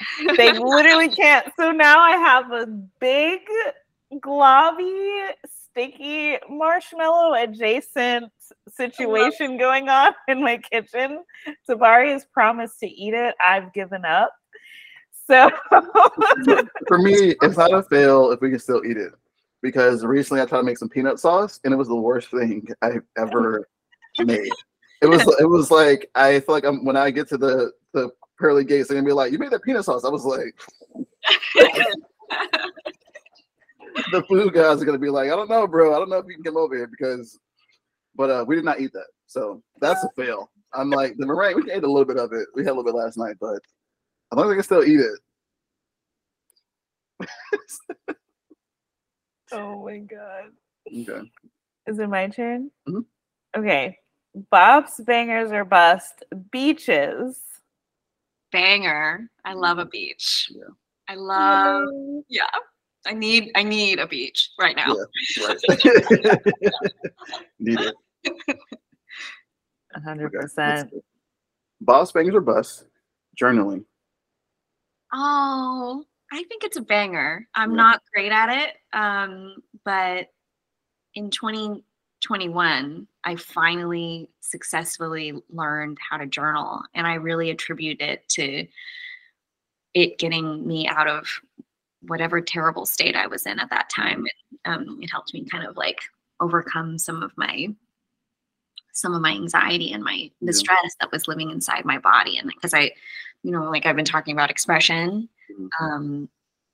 They literally can't. So now I have a big, globby, sticky marshmallow adjacent situation going on in my kitchen. Tabari has promised to eat it. I've given up. So For me, it's not a fail if we can still eat it. Because recently I tried to make some peanut sauce and it was the worst thing I've ever made. It was it was like I feel like I'm, when I get to the the pearly gates, they're gonna be like, "You made that peanut sauce." I was like, the food guys are gonna be like, "I don't know, bro. I don't know if you can come over here because," but uh, we did not eat that, so that's a fail. I'm like the meringue. We ate a little bit of it. We had a little bit last night, but as long as I can still eat it. Oh my god. Okay. Is it my turn? Mhm. Okay. Bob's bangers or bust beaches. Banger. I love a beach. Yeah. I love yeah. I need I need a beach right now. Yeah. Right. Need it. hundred percent. go. Boss bangers or bust? Journaling. Oh, I think it's a banger. I'm Yeah. not great at it, um, but in 2021, I finally successfully learned how to journal, and I really attribute it to it getting me out of whatever terrible state I was in at that time. It, um, it helped me kind of like overcome some of my some of my anxiety and my the Yeah. stress that was living inside my body and because i you know like i've been talking about expression Mhm. um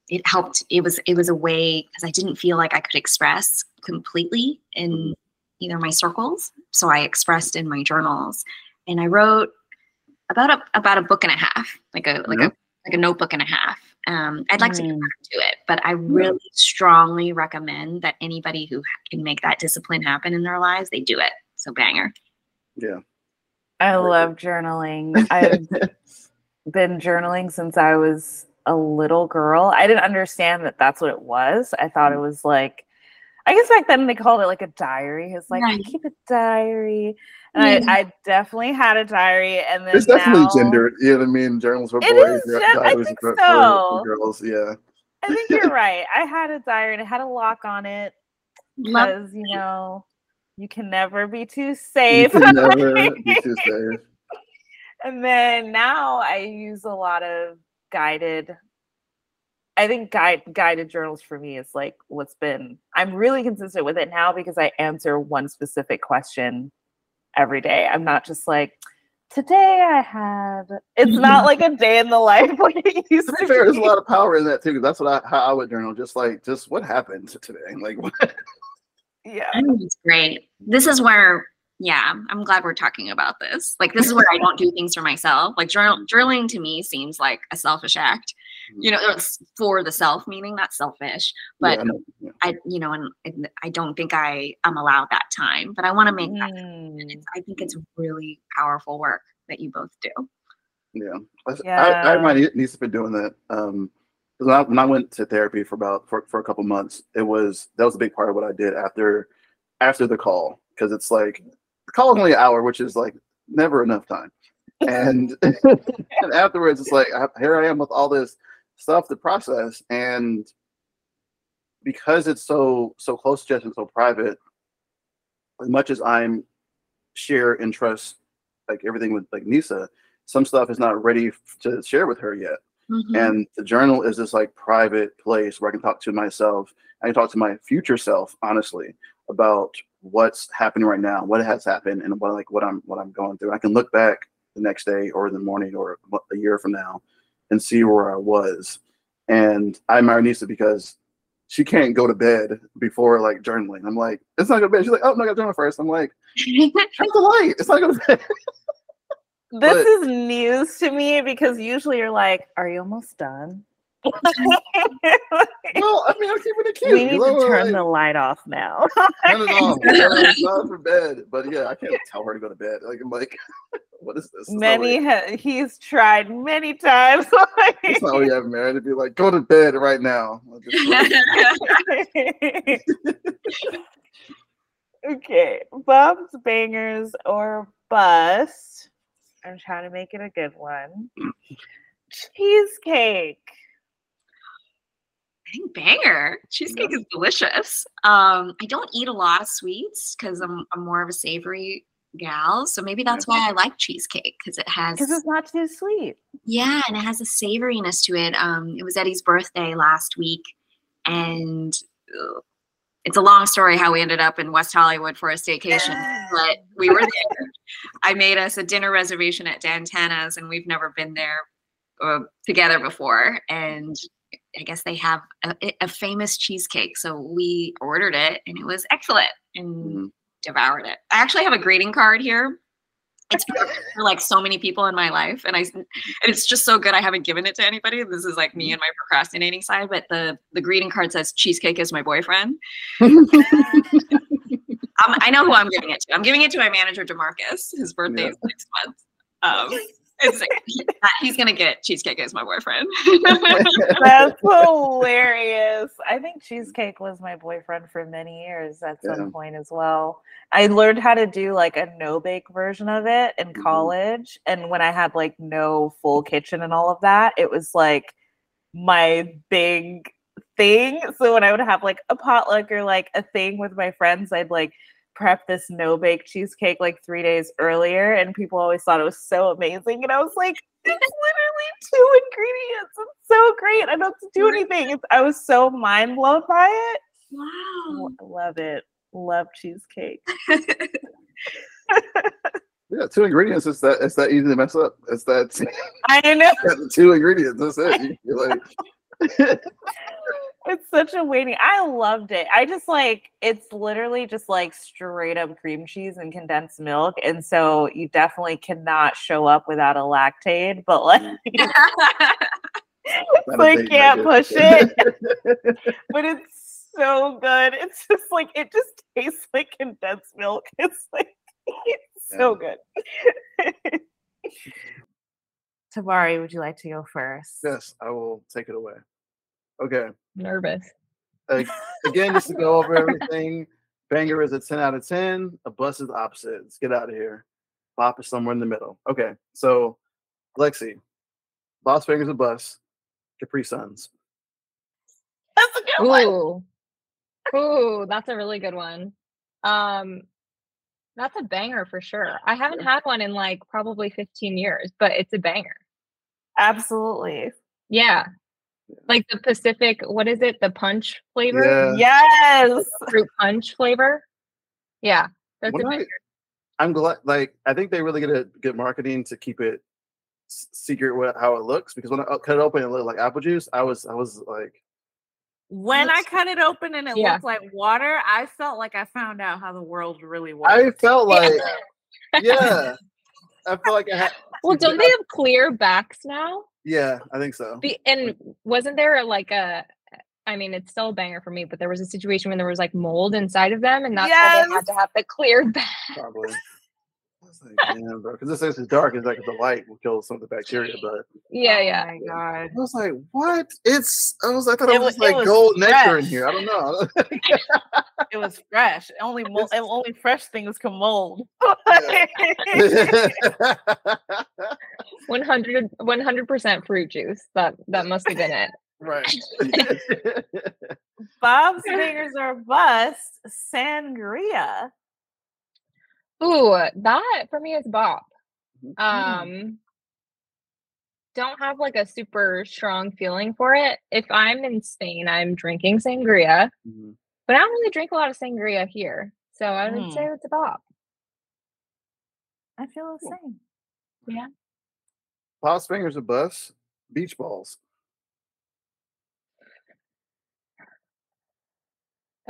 it helped it was it was a way because i didn't feel like i could express completely in Mhm. either my circles so i expressed in my journals and i wrote about a about a book and a half like a like Yeah. a like a notebook and a half um i'd like to get Mm. back to it but i really strongly recommend that anybody who can make that discipline happen in their lives they do it so banger Yeah. I Very love journaling. I've been journaling since I was a little girl. I didn't understand that that's what it was. I thought it was like, I guess back then they called it like a diary. It's like, I keep a diary. And I, mm-hmm. I definitely had a diary. And then It's definitely now- gendered. You know what I mean? Journals for It boys. is yeah, I diaries think for, for- so. for girls. Yeah. I think you're right. I had a diary and it had a lock on it because, you know, you can never be too You safe. can never be too safe. And then now I use a lot of guided. I think guide guided journals for me is like what's been. I'm really consistent with it now because I answer one specific question every day. I'm not just like today I had. It's not like a day in the life like it used To to be fair, there's a lot of power in that too. That's what I how I would journal. Just like just what happened today. Like what Yeah. Oh, it's great. This is where, yeah, I'm glad we're talking about this. Like, this is where I don't do things for myself. Like, journal, drilling to me seems like a selfish act. You know, it's for the self, meaning not selfish. But yeah, I. Yeah. I, you know, and, and I don't think I am allowed that time. But I want to make that. Mm. And it's, I think it's really powerful work that you both do. Yeah, I, I, Yeah. I might need to be doing that. um when I, when I went to therapy for about for, for a couple months, it was that was a big part of what I did after after the call because it's like the call was only an hour, which is like never enough time. And, and afterwards, it's like here I am with all this stuff to process, and because it's so so close to and so private, as much as I'm share and trust like everything with like Nisa, some stuff is not ready to share with her yet. Mhm. And the journal is this like private place where I can talk to myself. I can talk to my future self honestly about what's happening right now, what has happened, and what like what I'm what I'm going through. I can look back the next day or the morning or a year from now and see where I was. And I admire Nisa because she can't go to bed before like journaling. I'm like, it's not gonna bed. She's like, oh no, I got to journal first. I'm like, drink the light. It's not go to bed. This But- is news to me because usually you're like, "Are you almost done?" Well, I mean, I'm keeping it cute. we need to turn like- the light off now. Turn it off. Not for bed. But yeah, I can't tell her to go to bed. Like I'm like, what is this? It's many like- ha- he's tried many times. It's not what you have married to be like, go to bed right now. Okay, Bob's bangers or bust. I'm trying to make it a good one. Cheesecake. Bang banger. Cheesecake is delicious. Um, I don't eat a lot of sweets because I'm, I'm more of a savory gal. So maybe that's why I like cheesecake because it has Because it's not too sweet. yeah, and it has a savoriness to it. Um, it was Eddie's birthday last week, and uh, it's a long story how we ended up in West Hollywood for a staycation, but we were there. I made us a dinner reservation at Dan Tana's, and we've never been there uh, together before. And I guess they have a, a famous cheesecake, so we ordered it, and it was excellent, and Mhm. devoured it. I actually have a greeting card here. It's for like so many people in my life, and I and it's just so good. I haven't given it to anybody. This is like me and my procrastinating side. But the the greeting card says "Cheesecake is my boyfriend." um, I know who I'm giving it to. I'm giving it to my manager, Demarcus. His birthday Yeah. is next month. Um, it's he's gonna get "Cheesecake is my boyfriend." That's hilarious. I think cheesecake was my boyfriend for many years at Yeah. some point as well. I learned how to do like a no bake version of it in Mhm. college. And when I had like no full kitchen and all of that, it was like my big thing. So when I would have like a potluck or like a thing with my friends, I'd like prep this no bake cheesecake like three days earlier. And people always thought it was so amazing. And I was like, it's literally two ingredients. It's so great. I don't have to do anything. It's, I was so mind blown by it. wow. Oh, L- Love it. Love cheesecake. yeah, two ingredients. It's that. It's that easy to mess up. It's that. I know. two ingredients. That's it. You- You're like, It's such a waiting. I loved it. I just like it's literally just like straight up cream cheese and condensed milk. And so you definitely cannot show up without a lactate, but like not so a I date can't night. push it. but it's so good. It's just like it just tastes like condensed milk. It's like it's so good. Tabari, would you like to go first? yes, I will take it away. Okay. Nervous. Ag- Again, just to go over everything. Banger is a 10 out of 10. A bus is opposite. Let's get out of here. Bop is somewhere in the middle. Okay. So, Lexi, Boss Banger's a bus. Capri Suns. That's a good one. Ooh. Ooh, that's a really good one. Um that's a banger for sure. I haven't had one in like probably 15 years, but it's a banger. Absolutely. Yeah. Like the Pacific, what is it? The punch flavor? Yeah. Yes. Fruit punch flavor? Yeah. That's What a am I- banger. I'm glad, like, I think they really get a good marketing to keep it secret what, how it looks because when I uh, cut it open and it looked like apple juice, I was, I was like, When I cut it open and it Yeah. looked like water, I felt like I found out how the world really works. I felt like, yeah, I felt like I had, Well, don't they have clear backs now? Yeah, I think so. Be- and wasn't there like a I mean, it's still a banger for me, but there was a situation when there was like mold inside of them, and that's why they had to have the clear back. Probably. I was like, damn, bro, because this is it's dark. It's like the light will kill some of the bacteria, but Yeah, Oh yeah. my god. I was like, what? It's I was I thought It it was, was- it like was gold nectar in here. I don't know. It was fresh. Only mold, only fresh things can mold. 100 percent fruit juice. That that must have been it. right. Bob's fingers are bust. Sangria. Ooh, that for me is Bop. Mhm. Um don't have like a super strong feeling for it. If I'm in Spain, I'm drinking sangria, Mhm. but I don't really drink a lot of sangria here. So I would Hmm. say it's a Bop. I feel the same. Yeah. Bob's fingers are bust. Beach balls.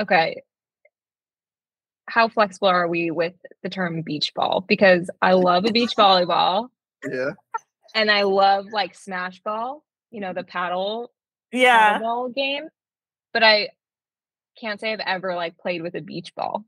Okay. How flexible are we with the term beach ball? Because I love a beach volleyball Yeah. and I love like smash ball, you know, the paddle Yeah. ball game, but I can't say I've ever like played with a beach ball.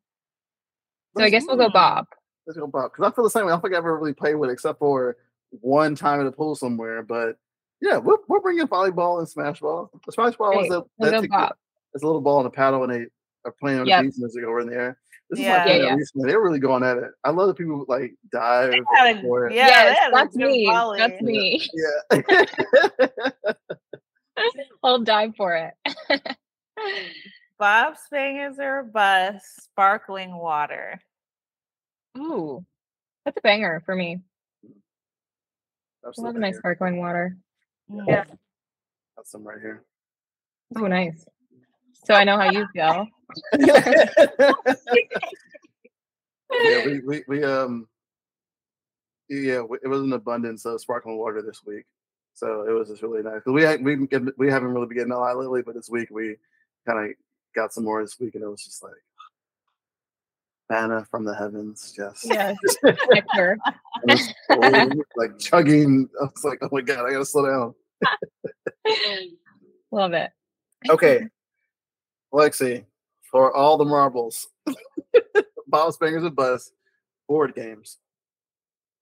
So I Let's- guess we'll go Hmm. Bop. Let's go Bop. Because I feel the same way. I don't think I've ever really played with it except for one time at a pool somewhere. But yeah, we're, we're bringing volleyball and smash ball. The smash ball Great. is a, We'll that's a- it's a little ball and a paddle, and they are playing on Yep. the beach music over in the air. This Yeah. is like Yeah, yeah. recently. They're really going at it. I love the people like dive had a- for it. yeah, they yes, had a that's me. volley. That's me. Yeah. I'll dive for it. Bob's fingers are bust. Sparkling water. Ooh, that's a banger for me. I love a nice sparkling water. Yeah. That's some right here. Oh, nice. So I know how you feel. yeah, we, we, we um yeah, it was an abundance of sparkling water this week, so it was just really nice. we had, we we haven't really been getting a lot lately, but this week we kind of got some more this week, and it was just like manna from the heavens, just Yes, like chugging. I was like, oh my god, I gotta slow down. Love it. Okay, Lexi, for all the marbles, Bob's fingers and bus board games.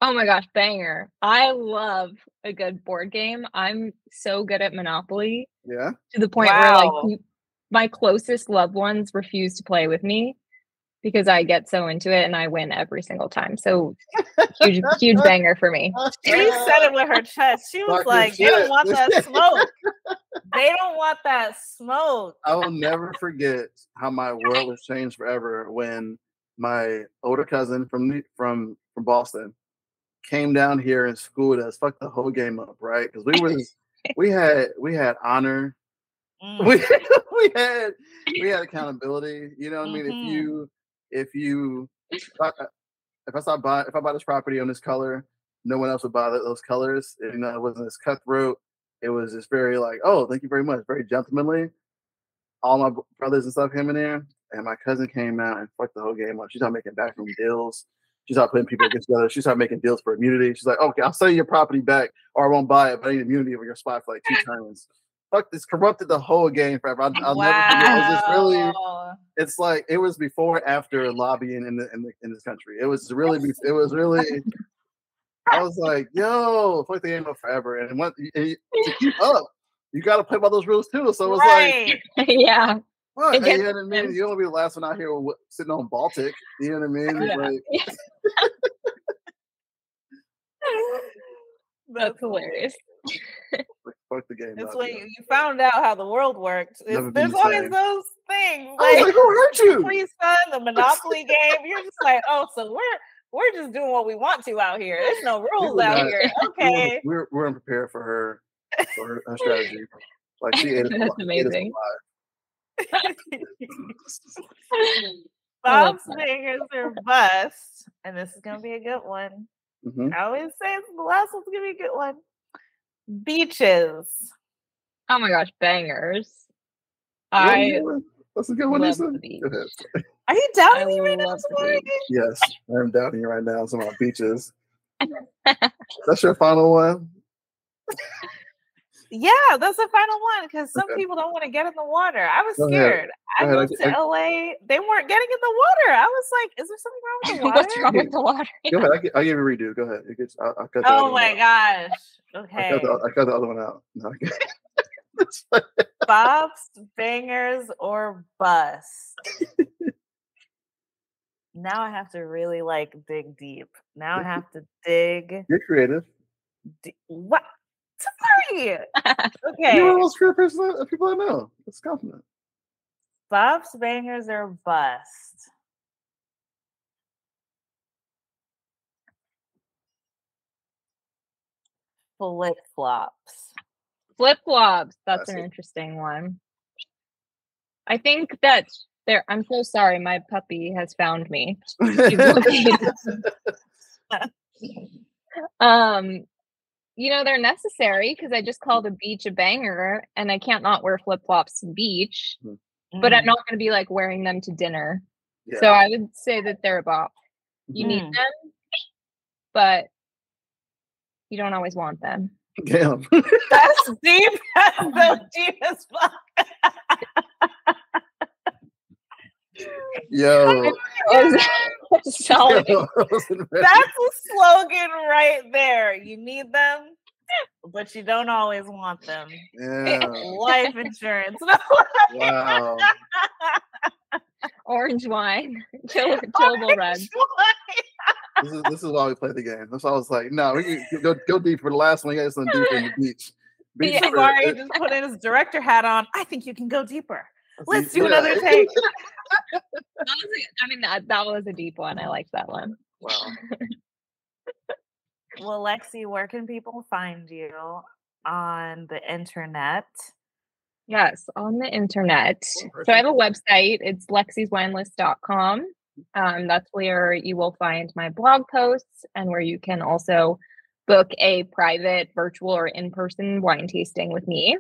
Oh my gosh, banger. I love a good board game. I'm so good at Monopoly Yeah. to the point where like my closest loved ones refuse to play with me because I get so into it and I win every single time. So huge, huge banger for me. She said it with her chest. She was Talk your like, they don't want that smoke. they don't want that smoke. I will never forget how my world has changed forever when my older cousin from New- from from Boston came down here and schooled us. Fucked the whole game up, right? Because we was we had we had honor, Mm. we we had we had accountability. You know what I mean? If you if you if I, uh, if I start buy if I buy this property on this color, no one else would buy those colors. You know, it wasn't as cutthroat. It was just very like, oh, thank you very much, very gentlemanly. All my brothers and stuff came in there, and my cousin came out and fucked the whole game up. She started making backroom deals. She started putting people against together. She started making deals for immunity. She's like, okay, I'll sell you your property back, or I won't buy it, but I need immunity over your spot for like two turns. Fuck this, corrupted the whole game forever. I'll, I'll never forget. It was just really it's like it was before after lobbying in the in the in this country. It was really it was really I was like, yo, fuck the game up forever. And what to keep up, you gotta play by those rules too. So it was right. yeah. like, what? It Hey, you know what I mean? You don't wanna be the last one out here sitting on Baltic. You know what I mean? Yeah. Like, That's hilarious. Like, fuck the game. It's up, when yo. you, you found out how the world works. It's, Never been there's the always those things. I was Like, like, who hurt you? Free Sun, the Monopoly game. You're just like, oh, so we're we're just doing what we want to out here. There's no rules out not- here. Okay. we're we weren't prepared for her for her, her strategy. Like she ate us That's alive- ate us amazing. alive. I Bob's that. fingers are bust, and this is gonna be a good one. Mhm. I always say it's the last one's gonna be a good one. Beaches. Oh my gosh, bangers. What are you I doing? That's a good one. Nisa. the beach. Go ahead. Are you doubting me right now, love the Samari? beach. Yes, I'm doubting you right now. Some about beaches. That's your final one. Yeah, that's the final one because some Okay. people don't want to get in the water. I was Go ahead. scared. I Go ahead, moved get- to I- LA. They weren't getting in the water. I was like, is there something wrong with the water? What's wrong with the water? Go ahead. I gi- I'll give you a redo. Go ahead. It gets, I'll, I'll cut Oh my out. Gosh. I Okay. cut, the, I cut the other one out. No, okay. Bops, bangers, or bust. now I have to really like dig deep. Now I have to dig. You're creative. deep. What? Sorry. Okay. You're one Okay. of those creative person- uh, people I know. It's a compliment. Bops, bangers, or bust. Flip flops. Flip flops. That's an Classic. interesting one. I think that there. I'm so sorry. My puppy has found me. Um, you know they're necessary because I just called a beach a banger, and I can't not wear flip flops to the beach. But I'm Mm. not going to be like wearing them to dinner. Yeah. So I would say that they're a bop. You need Mm. them, but you don't always want them. Damn. That's deep. That's so deep as fuck. Yo. Solid. Yo, I wasn't ready. That's a slogan right there. You need them, but you don't always want them. Yeah. Life insurance. Wow. Orange wine, Kill, killable red. This is this is why we play the game. That's why I was like, no, we can go go deep for the last one. You guys something deeper in the beach. Beach Yeah, for- Mari it- just put in his director hat on. I think you can go deeper. Let's do yeah. another take. That was a, I mean, that, that was a deep one. I liked that one. Wow. Well, Lexi, where can people find you on the internet? Yes, on the internet. Cool, So I have a website. It's lexiswinelist.com. Um, that's where you will find my blog posts and where you can also book a private, virtual, or in person wine tasting with me.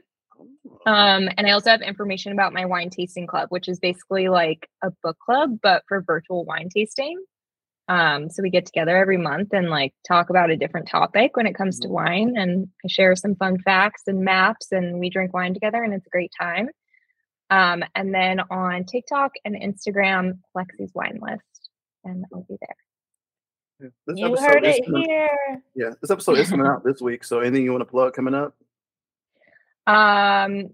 Um, and I also have information about my wine tasting club, which is basically like a book club, but for virtual wine tasting. Um, so we get together every month and like talk about a different topic when it comes to wine, and I share some fun facts and maps, and we drink wine together, and it's a great time. Um, and then on TikTok and Instagram, Lexi's Wine List, and I'll be there. Yeah. This You episode heard is it coming- here. Yeah, this episode is coming out this week. So anything you want to plug coming up? Um,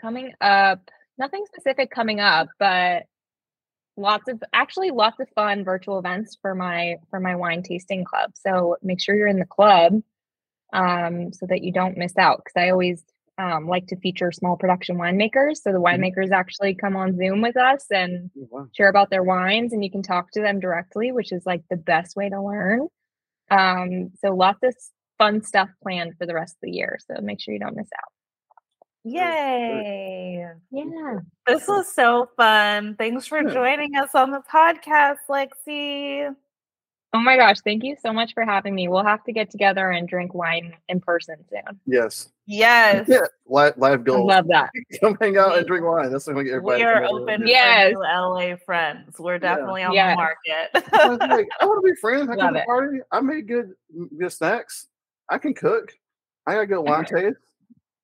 coming up, nothing specific coming up, but lots of actually lots of fun virtual events for my for my wine tasting club. So make sure you're in the club, um, so that you don't miss out. Because I always um, like to feature small production winemakers. So the winemakers actually come on Zoom with us and Oh, wow. share about their wines and you can talk to them directly which is like the best way to learn um so lots of fun stuff planned for the rest of the year so make sure you don't miss out Yay. yeah This was so fun. Thanks for joining us on the podcast, Lexi. oh my gosh thank you so much for having me we'll have to get together and drink wine in person soon Yes. Yes. Yeah. Live, live i love that Come hang out and drink wine. That's when we get everybody. We are come over. open Yes. for LA friends. We're definitely on Yes. the market. I like, I want to be friends. I Love come to it. party. I make good mm, good snacks. I can cook. I got good wine taste.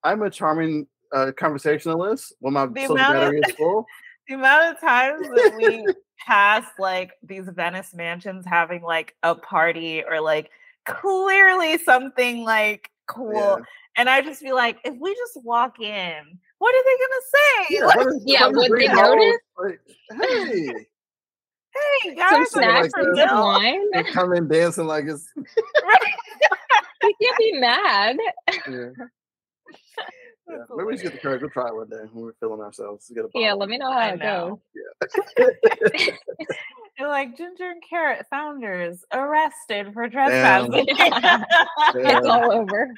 I'm a charming uh, conversationalist when my The social amount of- battery is full. the amount of times that we pass like these Venice mansions having like a party or like clearly something like cool. Yeah. And I just be like, if we just walk in, what are they gonna say? Yeah, Like, what is- Yeah, what is would they notice? Like, hey, hey some guys, some I'm like snacks and that. wine they come in dancing like it's. you can't be mad Yeah. Yeah. Maybe we should get the courage. We'll try it one day when we're feeling ourselves. Get a yeah let me know how I it know. goes They're like ginger and carrot founders arrested for Damn. trespassing. it's all over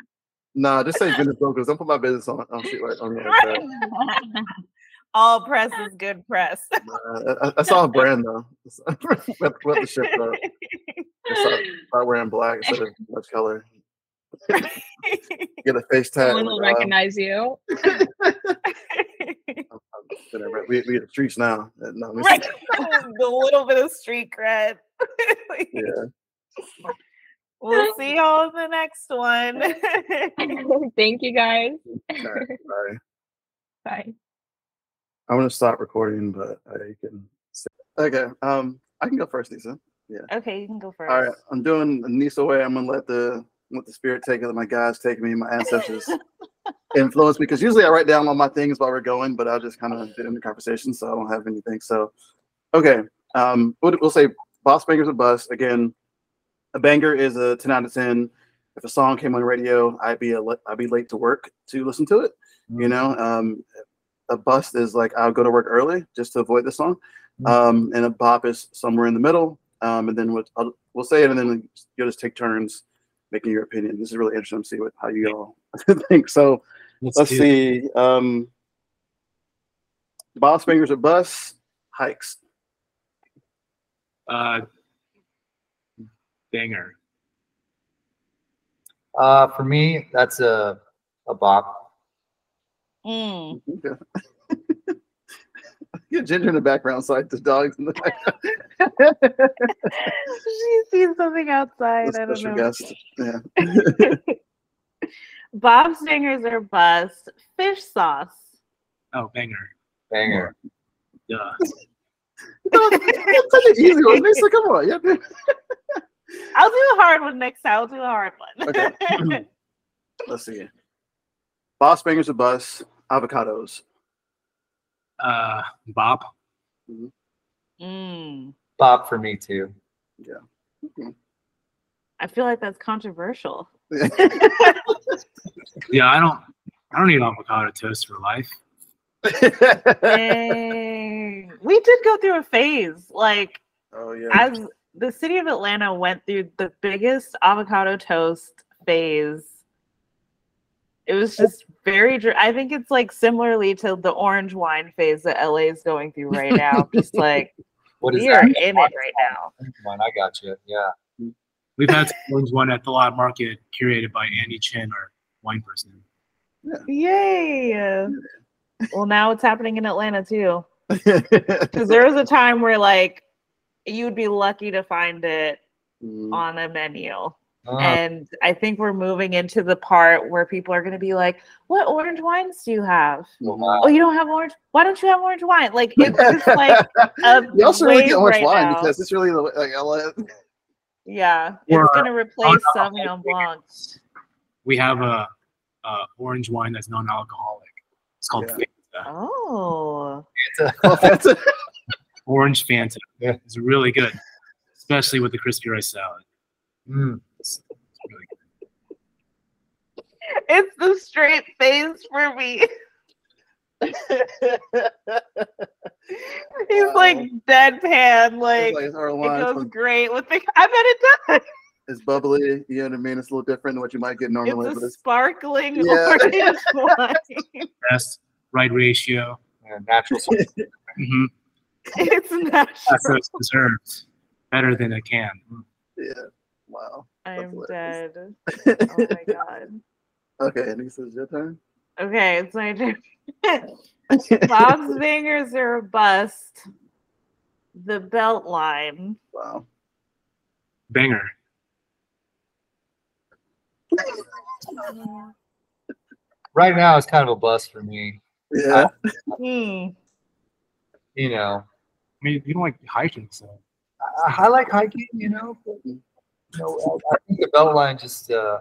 Nah, just say business brokers. Don't put my business on on shit like on there. like that. All press is good press. Nah, I, I saw a brand though. we have to shift up. Start, start wearing black instead of much color. Get a face tag. someone will like, uh, recognize you I'm- I'm gonna re- we we in the streets now. Uh, No, let right. the little bit of street cred. Yeah. we'll see y'all in the next one. thank you guys All right, bye. bye I'm gonna stop recording, but I can. Say. Okay. Um, I can go first, Nisa. Yeah. Okay, you can go first. All right. I'm doing Nisa way. I'm gonna let the let the spirit take it. Let my guys take me. My ancestors influence me because usually I write down all my things while we're going, but I'll just kind of get into conversation, so I don't have anything. So, okay. Um, we'll, we'll say Boss Banger's a bust again. A banger is a 10 out of 10. If a song came on the radio, I'd be a I'd be late to work to listen to it. You know, um, a bust is like I'll go to work early just to avoid the song, um, and a bop is somewhere in the middle. Um, and then we'll, I'll, we'll say it, and then you'll just take turns making your opinion. This is really interesting to see what how you all think. So let's do it. see. Um, Boss Banger's a bus. Hikes. Uh, banger. Uh, for me, that's a a bop. Mm. Okay. Get Ginger in the background, so like the dogs in the background. she sees something outside. The I don't special know. guest. Yeah. Bob's fingers are bust. Fish sauce. Oh, banger. Banger. Duh. That's such an easy one. Nisa, come on. Yeah. I'll do a hard one next time. I'll do a hard one. Okay. Let's see. Boss bangers a bus. Avocados. Uh, Bop. mm. Bop for me too. Yeah. I feel like that's controversial. Yeah, I don't. I don't need avocado toast for life. Dang. we did go through a phase. Like oh yeah. as the city of Atlanta went through the biggest avocado toast phase. It was just very. dr- I think it's like similarly to the orange wine phase that LA is going through right now. just like What is we are that? in it right now. One, I got you. Yeah. We've had some orange one at the lot market curated by Andy Chin, our wine person. Yay! Well, now it's happening in Atlanta too. Because there was a time where like you'd be lucky to find it Mm, on a menu. Uh, And I think we're moving into the part where people are going to be like, "What orange wines do you have? wow. Oh, you don't have orange. Why don't you have orange wine?" Like it's just like a you also really wave get orange right wine now. because it's really the like LA. yeah, Or- it's going to replace Sauvignon Blanc. We have a, a orange wine that's non-alcoholic. It's called Yeah. Fanta. Oh, Oh, that's it. Orange Fanta. Yeah. It's really good, especially with the crispy rice salad. Mm. It's, it's really good. It's the straight face for me. He's like deadpan, like, like it goes is- great with the. I bet it does. It's bubbly. You know what I mean? It's a little different than what you might get normally, It's but a it's sparkling Yeah. orange wine. Best right ratio. Yeah, natural. source. hmm It's That's natural. what's deserved. Better than a can. yeah. Wow. I'm dead. Oh my god. Okay, and this is your turn. Okay, it's my turn. Bob's bangers are a bust. The Beltline. Wow. Banger. right now, it's kind of a bust for me. Yeah. Hmm. You know, I mean, you don't like hiking, so I, I like hiking. You know, but, you know, I, I think the Beltline just, uh,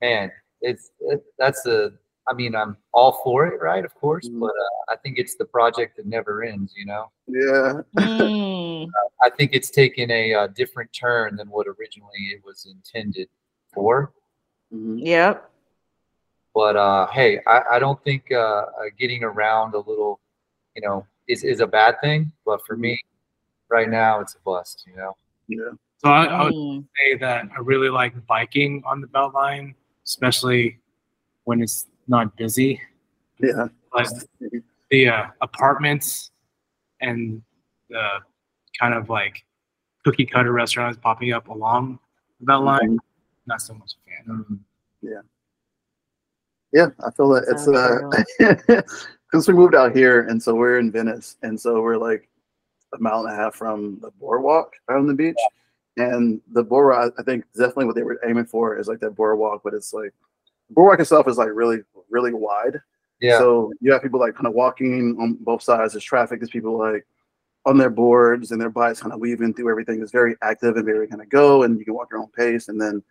man, it's it, that's a. I mean, I'm all for it, right? Of course, Mhm. but uh, I think it's the project that never ends. You know, Yeah. Hmm. I think it's taken a uh, different turn than what originally it was intended for. Mhm. Yep. But uh, hey, I, I don't think uh, uh, getting around a little, you know, is, is a bad thing. But for me, right now, it's a bust. You know. Yeah. so I, I would Hmm. say that I really like biking on the Beltline, especially when it's not busy. Yeah. But the uh, apartments and the kind of like cookie cutter restaurants popping up along the Beltline, not so much a fan. Mm. Yeah, Yeah, I feel that it's uh because we moved out here and so we're in Venice and so we're like a mile and a half from the boardwalk on the beach. And the boardwalk, I think definitely what they were aiming for is like that boardwalk, but it's like the boardwalk itself is like really, really wide. Yeah. So you have people like kind of walking on both sides. There's traffic. There's people like on their boards and their bikes kind of weaving through everything. It's very active and very kind of go, and you can walk your own pace. And then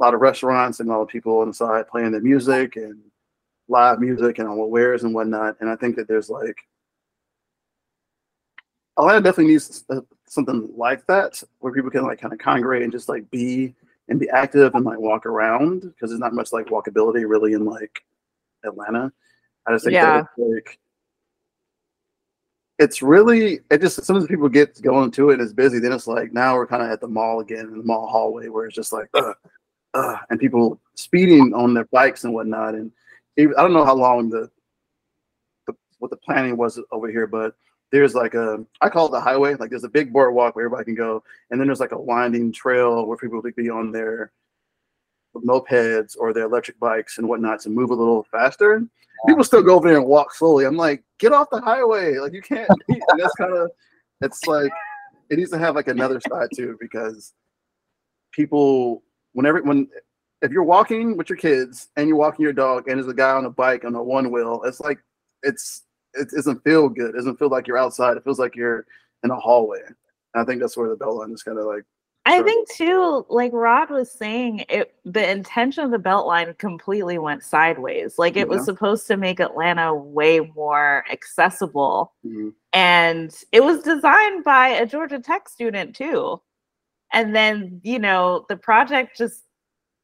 a lot of restaurants and a lot of people on the side playing their music and live music and on wares and whatnot. And I think that there's like Atlanta definitely needs uh, something like that where people can like kind of congregate and just like be and be active and like walk around because there's not much like walkability really in like Atlanta. I just think Yeah. that it's like it's really it just as soon as people get going to it, and it's busy. Then it's like now we're kind of at the mall again in the mall hallway where it's just like uh, uh, and people speeding on their bikes and whatnot. And even, I don't know how long the, the what the planning was over here, but there's like a I call it the highway. Like there's a big boardwalk where everybody can go, and then there's like a winding trail where people could be on their mopeds or their electric bikes and whatnot to move a little faster. People still go over there and walk slowly. I'm like, get off the highway. Like you can't. that's kind of. It's like it needs to have like another side too because people whenever when if you're walking with your kids and you're walking your dog and there's a guy on a bike on a one wheel, it's like it's it doesn't feel good. It doesn't feel like you're outside. It feels like you're in a hallway. And I think that's where the Beltline is kind of like I think too, like Rod was saying, it the intention of the Beltline completely went sideways. Like it was supposed to make Atlanta way more accessible, mhm, and it was designed by a Georgia Tech student too. And then you know the project just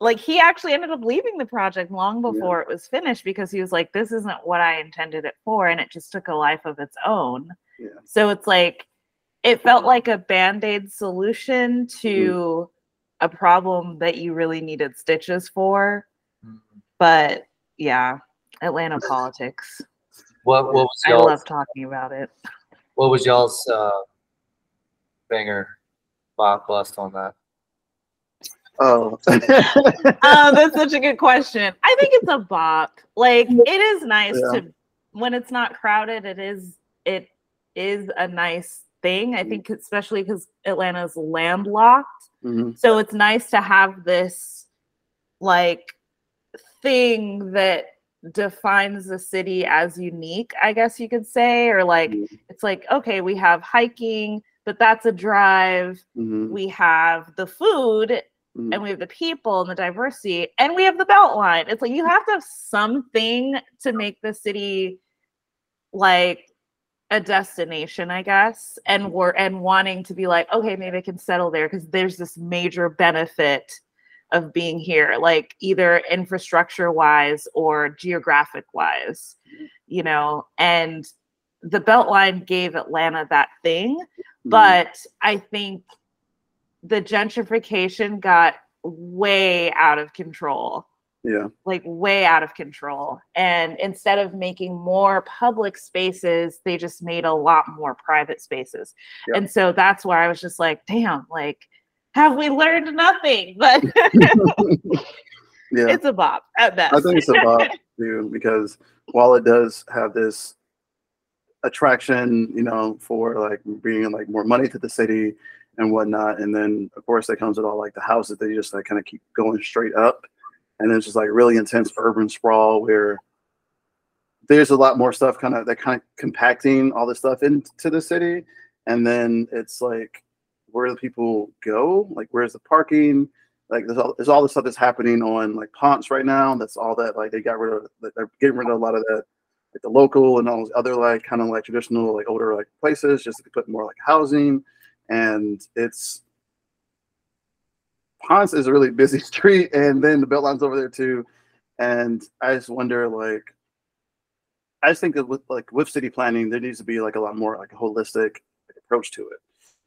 like he actually ended up leaving the project long Yeah. before it was finished because he was like, "This isn't what I intended it for," and it just took a life of its own. yeah. So it's like it felt like a band-aid solution to a problem that you really needed stitches for. Mhm. But yeah, Atlanta politics. What what was I y'all's love talking about it. what was y'all's uh, banger bop bust on that? Oh, Oh, that's such a good question. I think it's a bop. Like it is nice Yeah. to when it's not crowded, it is it is a nice thing. I think especially because Atlanta's landlocked. Mhm, so it's nice to have this like thing that defines the city as unique i guess you could say or like mhm, it's like okay we have hiking but that's a drive mhm, we have the food mhm. and we have the people and the diversity and we have the Beltline it's like you have to have something to make the city like a destination i guess and we're and wanting to be like okay maybe i can settle there because there's this major benefit of being here like either infrastructure wise or geographic wise you know and the beltline gave atlanta that thing Mm-hmm. but I think the gentrification got way out of control, yeah, like way out of control. And instead of making more public spaces, they just made a lot more private spaces. Yeah. And so that's where I was just like, damn, like, have we learned nothing? But yeah. it's a bop at best. I think it's a bop too because while it does have this attraction, you know, for like bringing like more money to the city and whatnot, and then of course that comes with all like the houses they just like kind of keep going straight up, and it's just like really intense urban sprawl where there's a lot more stuff kind of that kind of compacting all this stuff into the city, and then it's like where do people go? Like where's the parking? like there's all there's all this stuff that's happening on like Ponce right now. That's all that like they got rid of. They're getting rid of a lot of that, like the local and all those other like kind of like traditional like older like places, just to put more like housing. And it's Ponce is a really busy street, and then the Beltline's over there too. And I just wonder like. I just think that with like with city planning, there needs to be like a lot more like a holistic approach to it.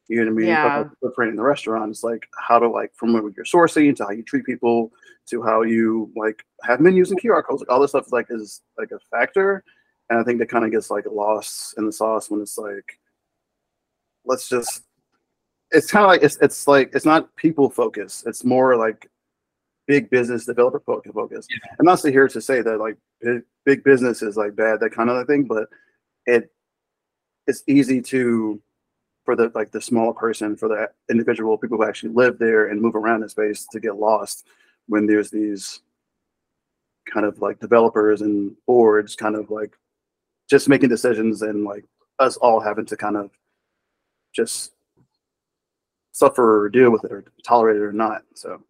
You know what I mean? Yeah. Like, footprint in the restaurant is like how to like from where you're sourcing to how you treat people to how you like have menus and QR codes. Like all this stuff like is like a factor. And I think that kind of gets like lost in the sauce when it's like, let's just it's kind of like it's it's like it's not people focused. It's more like big business developer fo- focus. I'm not here to say that like big, big business is like bad, that kind of thing, but it it's easy to for the like the small person, for the individual people who actually live there and move around in space to get lost when there's these kind of like developers and boards kind of like just making decisions and like us all having to kind of just suffer or deal with it or tolerate it or not. So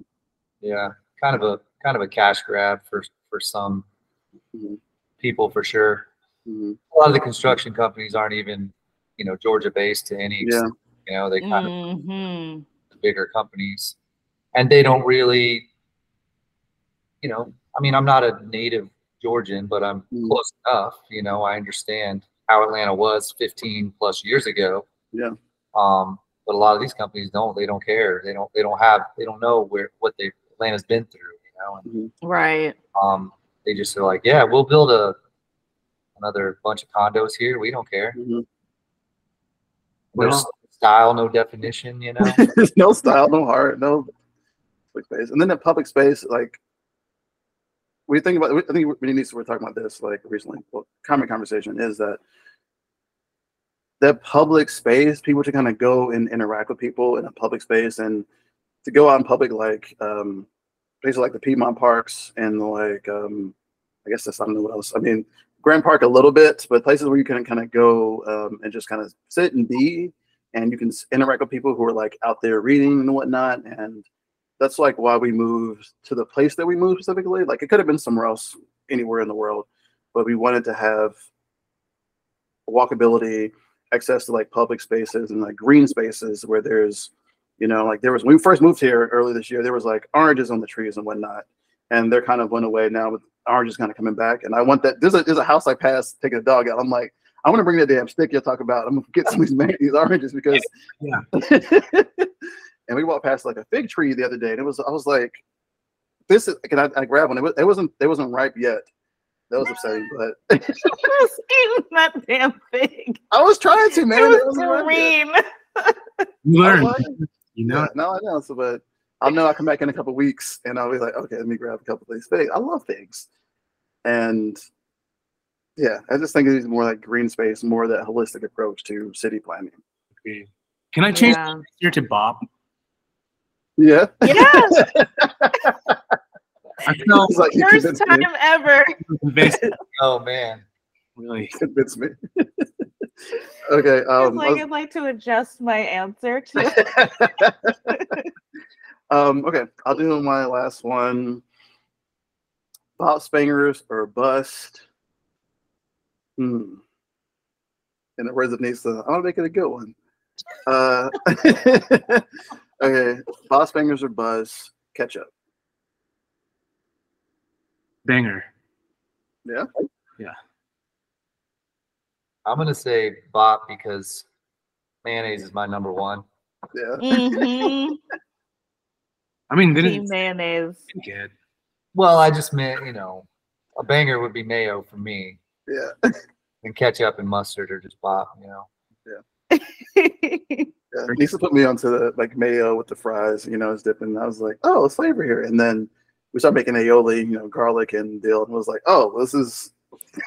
Yeah, kind of a kind of a cash grab for for some Mhm. people for sure. mhm. A lot of the construction companies aren't even, you know, Georgia based to any yeah, extent. You know, they kind of hmm bigger companies, and they don't really, you know, I mean, I'm not a native Georgian, but I'm Mm. close enough. You know, I understand how Atlanta was 15 plus years ago. Yeah. Um, but a lot of these companies don't. They don't care. They don't. They don't have. They don't know where what they Atlanta's been through. You know, and Right. um, they just are like, yeah, we'll build a another bunch of condos here. We don't care. mhm. No Well- style, no definition. You know. There's no style, no heart, no public space. And then the public space, like we think about, I think we need to, we're talking about this like recently, well, common conversation is that that public space, people to kind of go and interact with people in a public space and to go out in public, like um, places like the Piedmont Parks and like, um, I guess that's, I don't know what else. I mean, Grant Park a little bit, but places where you can kind of go um, and just kind of sit and be and you can interact with people who are like out there reading and whatnot. And that's like why we moved to the place that we moved specifically. Like it could have been somewhere else, anywhere in the world, but we wanted to have walkability, access to like public spaces and like green spaces where there's, you know, like there was when we first moved here early this year, there was like oranges on the trees and whatnot, and they're kind of went away now with oranges kind of coming back. And I want that. There's a there's a house I passed taking a dog out. I'm like, I want to bring that damn stick you'll talk about. I'm gonna get some of these, man- these oranges because. Yeah. and we walked past like a fig tree the other day, and it was I was like, this is. Can I, I grab one? It, was, it wasn't. It wasn't ripe yet. That was upsetting, but Just eating that damn thing. I was trying to, man. it It was wasn't ripe yet. green. You I learn. You know. Yeah, no, I know. So, but I'll know I come back in a couple weeks, and I'll be like, okay, let me grab a couple of these figs. I love figs, and yeah, I just think it's more like green space, more of that holistic approach to city planning. Okay. Can I change Yeah. here to Bop? Yeah, Yes, I felt It's like you first time me. ever. oh man. Really. Convinced me. okay. Um, like I'd like to adjust my answer to um, okay, I'll do my last one. Bops Bangers or bust. Hmm. In the words of Nisa, I'm gonna make it a good one. Uh, okay, Bops Bangers or bust. Ketchup. Banger. Yeah. Yeah. I'm gonna say bop because mayonnaise is my number one. Yeah. Mhm. I mean, Team didn't mayonnaise. get. Well, I just meant, you know, a banger would be mayo for me, Yeah. and ketchup and mustard are just bop, you know. Yeah, Lisa put me onto the like mayo with the fries, you know, it's dipping. I was like, oh, it's flavor here. And then we started making aioli, you know, garlic and dill, and was like, oh, this is.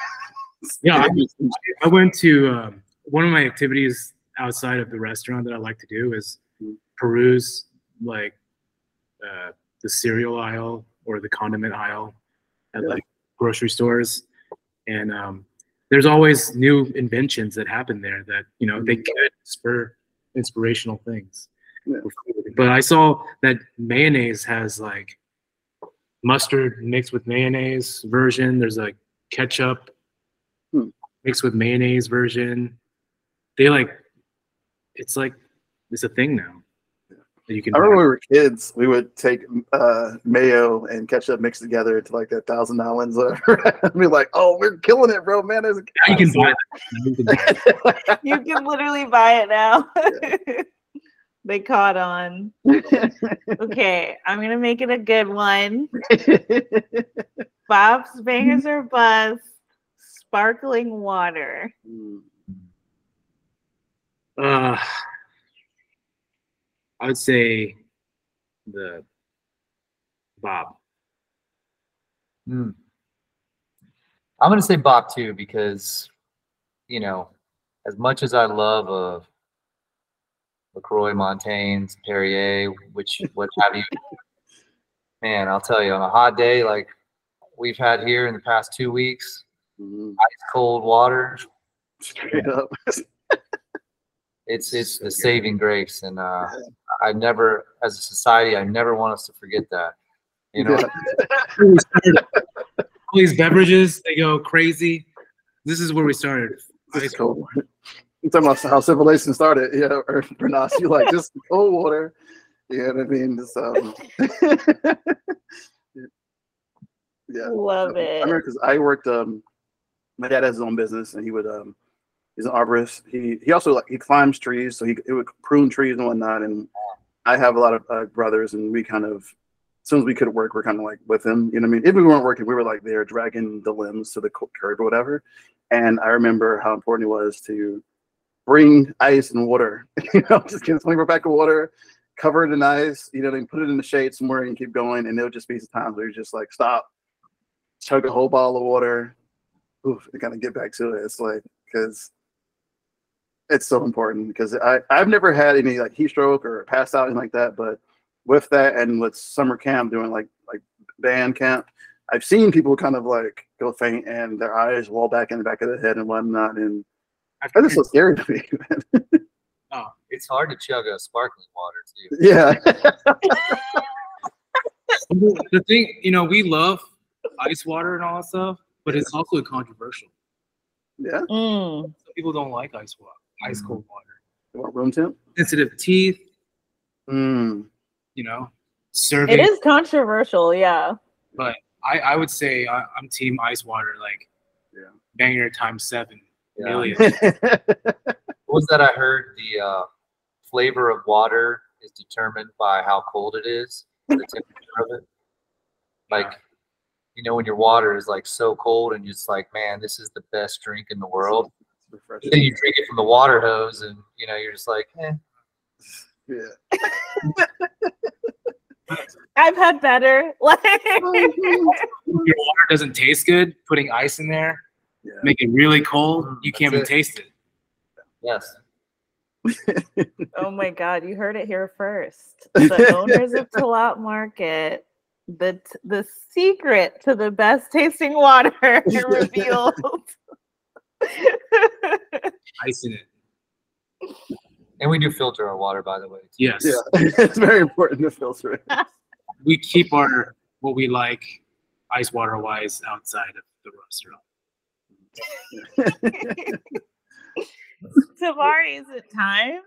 Yeah, I, I went to um, one of my activities outside of the restaurant that I like to do is peruse like uh, the cereal aisle or the condiment aisle at Yeah. like grocery stores, and um, there's always new inventions that happen there that you know they could spur inspirational things. Yeah. But I saw that mayonnaise has like mustard mixed with mayonnaise version. There's a ketchup Hmm. mixed with mayonnaise version. They like it's like it's a thing now. You can I remember buy. when we were kids, we would take uh, mayo and ketchup mixed together to like that thousand dollars. whatever. and be like, oh, we're killing it, bro, man. There's a you can buy. You can buy it. you can literally buy it now. They caught on. Okay, I'm gonna make it a good one. Bops bangers or bust. Sparkling water. Uh, I would say the Bop. Mm. I'm gonna say Bob too because, you know, as much as I love uh, Lacroix, Montaigne, Perrier, which what have you, man, I'll tell you, on a hot day, like we've had here in the past two weeks. Mhm. Ice cold water. Straight up. It's it's the saving grace, and uh, I never, as a society, I never want us to forget that. You know, Yeah. All these beverages, they go crazy. This is where we started. Ice cold. Talking about how civilization started, yeah, or, or not? You like just cold water. You know what I mean? Just, um, yeah. Love I it. remember because I worked. Um, my dad has his own business, and he would. Um, he's an arborist. He he also like he climbs trees, so he, he would prune trees and whatnot. And I have a lot of uh, brothers, and we kind of, as soon as we could work, we're kind of like with him. You know what I mean? If we weren't working, we were like there dragging the limbs to the curb or whatever. And I remember how important it was to bring ice and water. you know, just get a 20 pack of water, cover it in ice. You know, then put it in the shade somewhere and keep going. And there'll just be some times where you're just like, stop, chug a whole bottle of water. Oof, and kind of get back to it. It's like because it's so important because I I've never had any like heat stroke or pass out anything like that, but with that and with summer camp doing like like band camp, I've seen people kind of like go faint and their eyes roll back in the back of the head and whatnot, and I've that's just so scary to me. man. it's hard to chug a sparkling water too. yeah, the thing, you know, we love ice water and all that stuff, but it's also controversial. yeah. Mm. Some people don't like ice water, ice Mm. cold water. You want room temp? Sensitive teeth, Mm. you know, serving. It is controversial, yeah. But I, I would say I, I'm team ice water, like Yeah. banger times seven Yeah. million. What was that I heard? The uh, flavor of water is determined by how cold it is, the temperature of it. Like, you know, when your water is like so cold and you're just like, man, this is the best drink in the world. Then you drink it from the water hose and, you know, you're just like, eh. Yeah. I've had better. Like your water doesn't taste good, putting ice in there, Yeah. make it really cold, mm, you can't even That's taste it. Yes. Oh my god, you heard it here first. The owners of Talat Market, the t- the secret to the best tasting water revealed. Ice in it. And we do filter our water, by the way. too. Yes. Yeah, it's very important to filter it. We keep our what we like ice water wise outside of the restaurant. Tamari, is it time?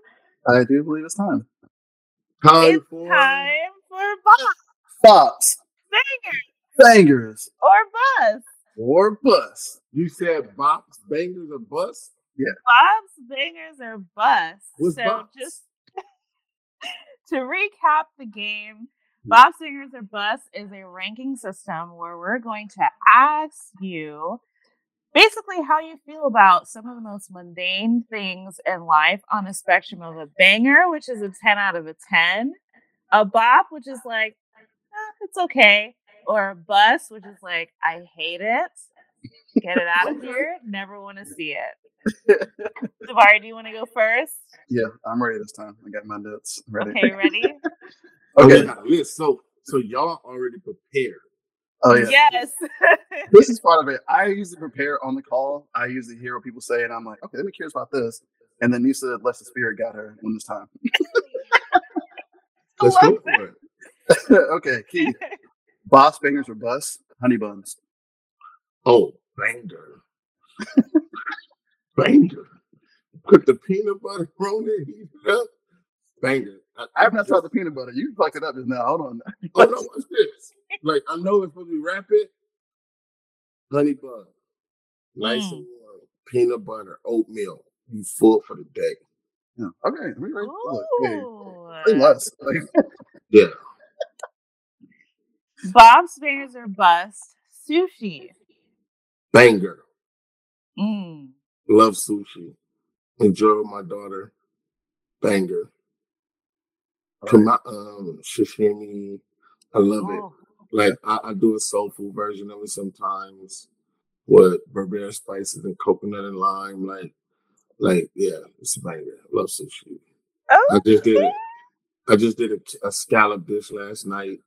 I do believe it's time. Time It's for time for box Bops, bangers bangers, or bus. or bust. you said box bangers or bus. Yeah. Bops bangers or bust. What's so Bob's? just to recap the game, hmm. Bops bangers or bust is a ranking system where we're going to ask you basically how you feel about some of the most mundane things in life on a spectrum of a banger, which is a 10 out of a 10, a bop, which is like, "Eh, it's okay, or a bust, which is like, I hate it. Get it out of here. Never want to see it. Davari, do you want to go first? Yeah, I'm ready this time. I got my notes ready. Okay, ready? Okay. We got a. So so y'all already prepared. Oh yeah. Yes. This is part of it. I usually prepare on the call. I usually hear what people say, and I'm like, okay, let me curious about this. And then Nisa lets the spirit got her on this time. Let's go for it. okay, Keith. Boss bangers or bust? Honey buns. Oh, banger. banger. Put the peanut butter on it, heat it up. Banger. I have not tried the peanut butter. You fucked it up just now. Hold on. Oh no, what's this? Like I know it's supposed to be rapid. Honey bun. Nice and warm. Peanut butter, oatmeal. You full for the day. Yeah. Okay. We ready? Look, hey, Ooh. less. Like, Yeah. Bob's bangers or bust? Sushi. Banger. Mm. Love sushi. Enjoy with my daughter. Banger. Come um sashimi. I love it. Oh. Like I, I do a soul food version of it sometimes with berbere spices and coconut and lime. Like, like yeah, it's a banger. Love sushi. I Oh, just did it. I just did a, a scallop dish last night.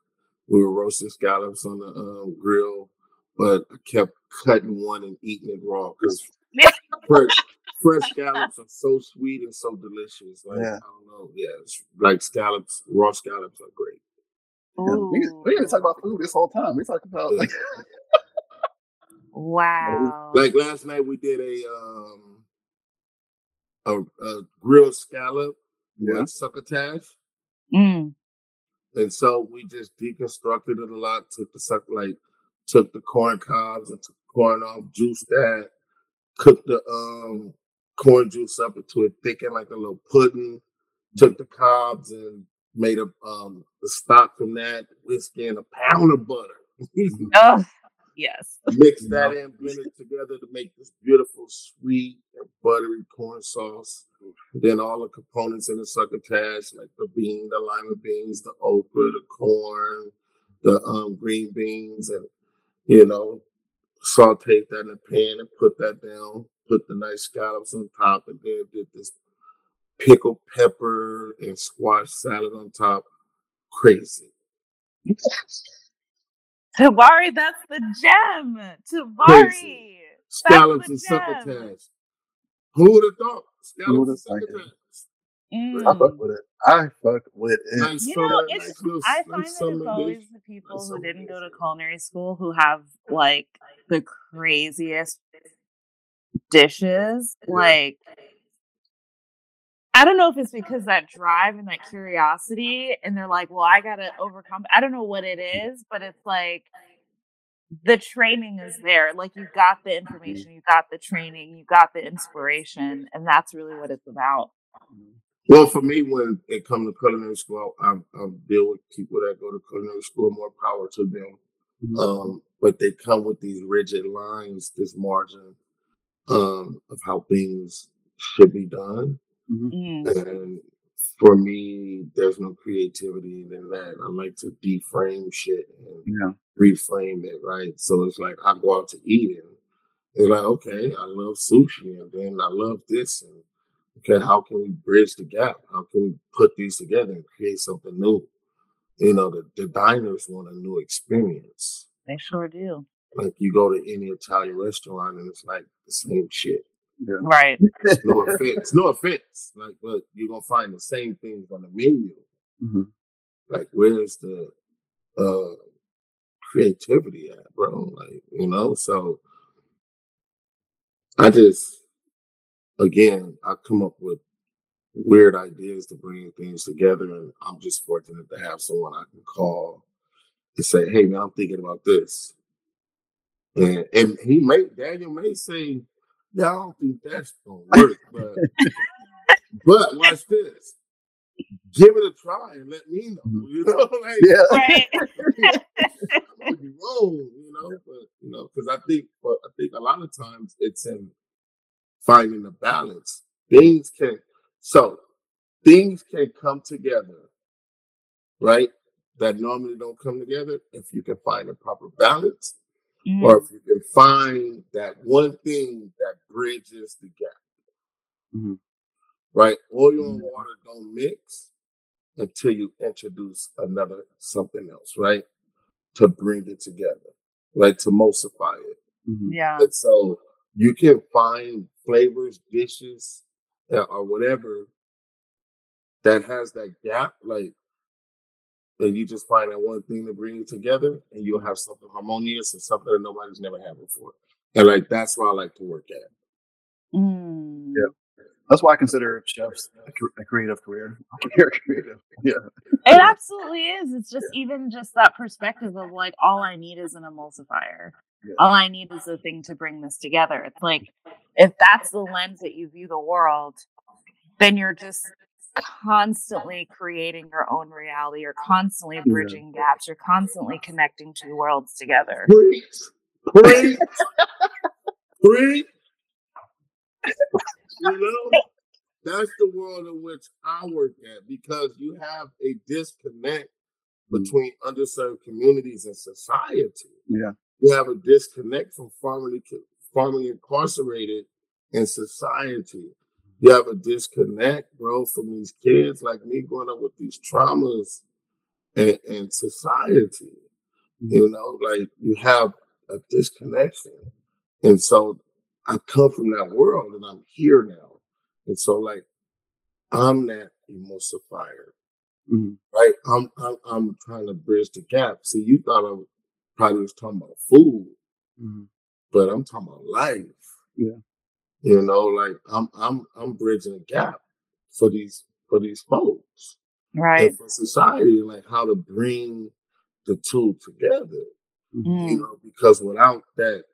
We were roasting scallops on the um, grill but I kept cutting one and eating it raw because fresh, fresh scallops are so sweet and so delicious. Like Yeah. I don't know, yeah, it's like scallops, raw scallops are great. Yeah, we, we didn't talk about food this whole time. We talked about like Wow. Like last night, we did a um a, a grilled scallop yeah. with succotash. Mm. And so we just deconstructed it a lot. Took the suck like took the corn cobs and took the corn off, juiced that, cooked the um corn juice up into it thickened like a little pudding. Took the cobs and made a um the stock from that, whiskey and a pound of butter. Oh, yes. Mix that in, blend it together to make this beautiful sweet and buttery corn sauce. Then all the components in the succotash, like the bean, the lima beans, the okra, the corn, the um, green beans, and you know, sauteed that in a pan and put that down. Put the nice scallops on top, and then did this pickled pepper and squash salad on top. Crazy. Tabari, that's the gem. Tabari. Crazy. Scallops and gem. succotash. Who would have thought? Who would've Scallops and thought it? succotash. I Mm. fuck with it. I fuck with it. Nice You summer, know, it's nice little, I nice find that it's always dish. the people Nice who didn't go to culinary school who have like the craziest dishes. Yeah. Like I don't know if it's because that drive and that curiosity, and they're like, well, I gotta overcome. I don't know what it is, but it's like the training is there. Like you got the information, you got the training, you got the inspiration, and that's really what it's about. Well, for me, when it comes to culinary school, I, I deal with people that go to culinary school. More power to them, Mhm. um, but they come with these rigid lines, this margin um, of how things should be done. Mhm. Mm. And for me, there's no creativity in that. I like to deframe shit and Yeah. reframe it, right? So it's like I go out to eat and it's like, okay, I love sushi and then I love this and okay, how can we bridge the gap? How can we put these together and create something new? You know, the, the diners want a new experience. They sure do. Like you go to any Italian restaurant and it's like the same shit. Yeah. Right. No offense, no offense. Like, but you're gonna find the same things on the menu. Mhm. Like, where's the uh creativity at, bro? Like, you know, so I just again I come up with weird ideas to bring things together and I'm just fortunate to have someone I can call and say, hey man, I'm thinking about this. And and he may Daniel may say, Yeah, I don't think that's gonna work, but but watch this. Give it a try and let me know. Mm-hmm. You know, like Yeah. Right. I could be wrong, you know, but you know, because I think, but I think a lot of times it's in finding the balance. Things can, so things can come together, right? That normally don't come together if you can find a proper balance, Mm. or if you can find that one thing that bridges the gap, Mhm. right? Oil and water don't mix until you introduce another something else, right? To bring it together, right? To emulsify it. Mhm. Yeah. And so you can find flavors, dishes, uh, or whatever that has that gap, like, and you just find that one thing to bring it together, and you'll have something harmonious and something that nobody's never had before. And like that's what I like to work at. Mm. Yeah. That's why I consider chefs a, creative career. Creative. Yeah. It absolutely is. It's just even just that perspective of like all I need is an emulsifier. Yeah. All I need is a thing to bring this together. It's like if that's the lens that you view the world, then you're just constantly creating your own reality. You're constantly bridging gaps. You're constantly connecting two worlds together. Preach, preach, preach. You know, that's the world in which I work at because you have a disconnect between underserved communities and society. Yeah. You have a disconnect from formerly formerly incarcerated in society. You have a disconnect, bro, from these kids like me growing up with these traumas and, and society. You know, like you have a disconnection. And so I come from that world and I'm here now. And so like I'm that emulsifier. Mhm. Right? I'm, I'm I'm trying to bridge the gap. See, you thought I probably was talking about food, Mhm. but I'm talking about life. Yeah. You know, like I'm I'm I'm bridging a gap for these for these folks Right. and for society, like how to bring the two together. You Mm. know, because without that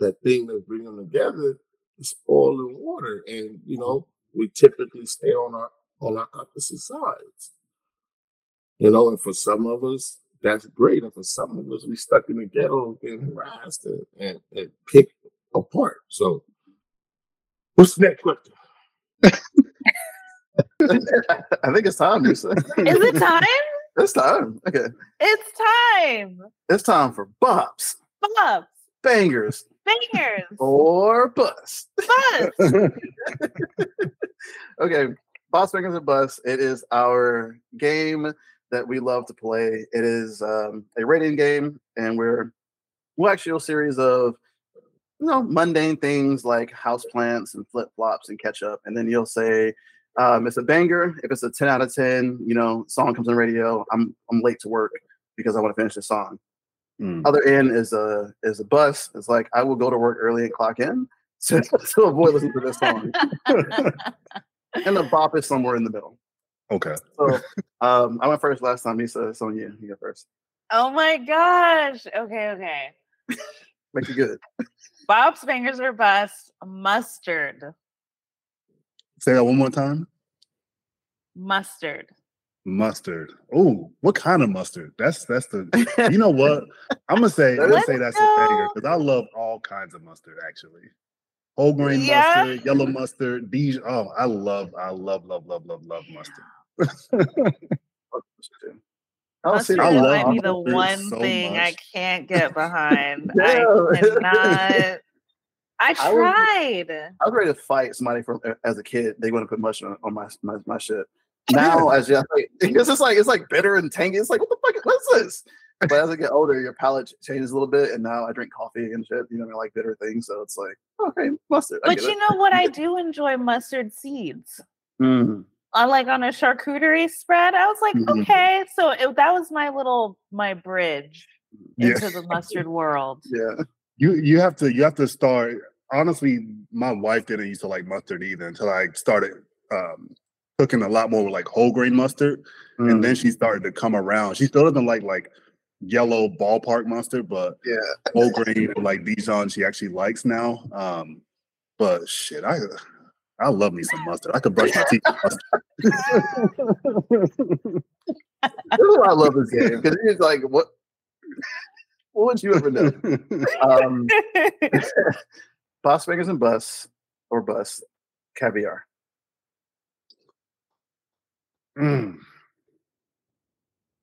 that thing that's bringing them together, it's oil and water, and you know we typically stay on our on our opposite sides. You know, and for some of us, that's great. And for some of us, we stuck in the ghetto getting harassed and, and, and picked apart. So what's the next question? I think it's time, Lisa. Is it time? It's time. Okay. It's time. It's time for bops, Bob. bangers, Fingers. or bust. Buzz. okay, Boss Bangers or Bust. It is our game that we love to play. It is um, a rating game, and we're we'll actually a series of you know mundane things like house plants and flip flops and ketchup, and then you'll say um, it's a banger. If it's a ten out of ten, you know, song comes on radio. I'm I'm late to work because I want to finish the song. Mm. Other end is a is a bus. It's like I will go to work early and clock in to, to avoid listening to this song. and the bop is somewhere in the middle. Okay. So um, I went first last time. Lisa, it's on you. You go first. Oh my gosh. Okay, okay. Make it good. Bob's fingers are bust. Mustard. Say that one more time. Mustard. Mustard. Oh, what kind of mustard? That's that's the. You know what? I'm gonna say. I'm gonna say that's a banger because I love all kinds of mustard. Actually, whole grain Yeah. mustard, yellow mustard, Dijon. Oh, I love, I love, love, love, love, love mustard. I don't see Mustard I love might be the one so thing I can't get behind. I cannot. I I would- tried. I was ready to fight somebody from as a kid. They want to put mustard on, my, my my shit. Now, as you like, it's just like it's like bitter and tangy. It's like what the fuck? What's this? But as I get older, your palate changes a little bit, and now I drink coffee and shit. You know, I like bitter things, so it's like okay, mustard. I But you it. know what? I do enjoy mustard seeds. Mm. I like on a charcuterie spread. I was like, Mhm. okay, so it, that was my little my bridge Yeah. into the mustard world. Yeah. You you have to you have to start. Honestly, my wife didn't used to like mustard either until I started um, cooking a lot more with like whole grain mustard, and Mm. then she started to come around. She still doesn't like like yellow ballpark mustard, but yeah. whole grain and like Dijon she actually likes now. Um, but shit, I I love me some mustard. I could brush my teeth with mustard. This is why I love this game because it's like what. What would you ever know? Um, Boss Fingers and Bus or Bus Caviar. Mm.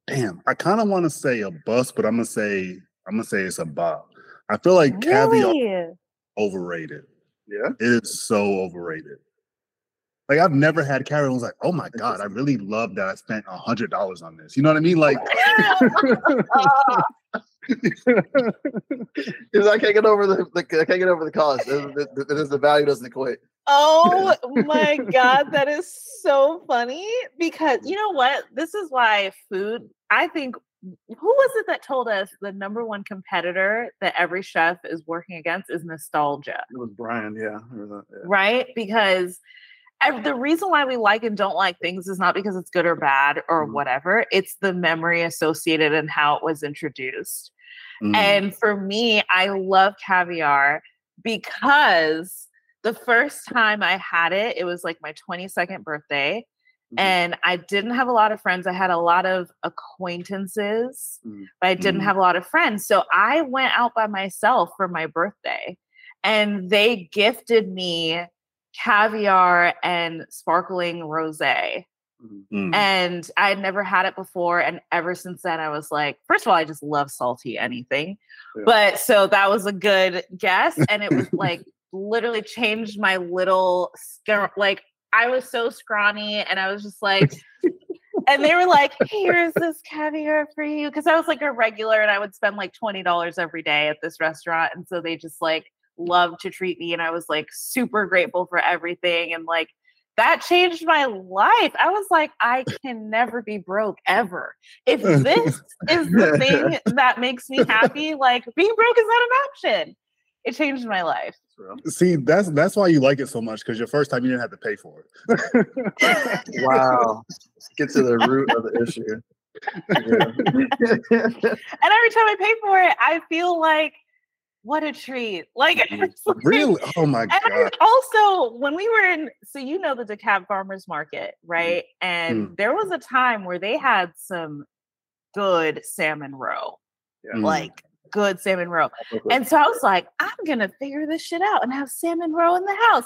Damn, I kind of want to say a bus, but I'm gonna say I'm gonna say it's a bop. I feel like caviar overrated. Yeah. It is so overrated. Like I've never had caviar. I was like, oh my god, I really love that I spent a hundred dollars on this. You know what I mean? Like, Because I can't get over the, the I can't get over the cost. The, the, the, the value doesn't equate. Oh my god, that is so funny because you know what? This is why food, I think who was it that told us the number one competitor that every chef is working against is nostalgia, It was Brian. Yeah. Yeah. right? Because the reason why we like and don't like things is not because it's good or bad or Mhm. whatever. It's the memory associated and how it was introduced. mm, And for me, I love caviar because the first time I had it, it was like my 22nd birthday. Mhm. And I didn't have a lot of friends. I had a lot of acquaintances, Mhm. but I didn't Mhm. have a lot of friends. So I went out by myself for my birthday and they gifted me caviar and sparkling rose Mhm. mm. and I had never had it before. And ever since then, I was like, first of all, I just love salty anything. Yeah. But so that was a good guess. And it was like literally changed my little, scar- like, I was so scrawny and I was just like, and they were like, "Here's this caviar for you," because I was like a regular, and I would spend like twenty dollars every day at this restaurant, and so they just like loved to treat me, and I was like super grateful for everything, and like that changed my life. I was like, I can never be broke ever. If this is the thing that makes me happy, like being broke is not an option. It changed my life. See, that's that's why you like it so much because your first time you didn't have to pay for it. wow. Let's get to the root of the issue. and every time I pay for it, I feel like what a treat. Like, mm. it's like- really? Oh my and god. also when we were in so you know the DeKalb Farmers Market, mm-hmm. right? And mm. there was a time where they had some good salmon roe. Yeah. Mm. Like good salmon roe. And so I was like, I'm gonna figure this shit out and have salmon roe in the house.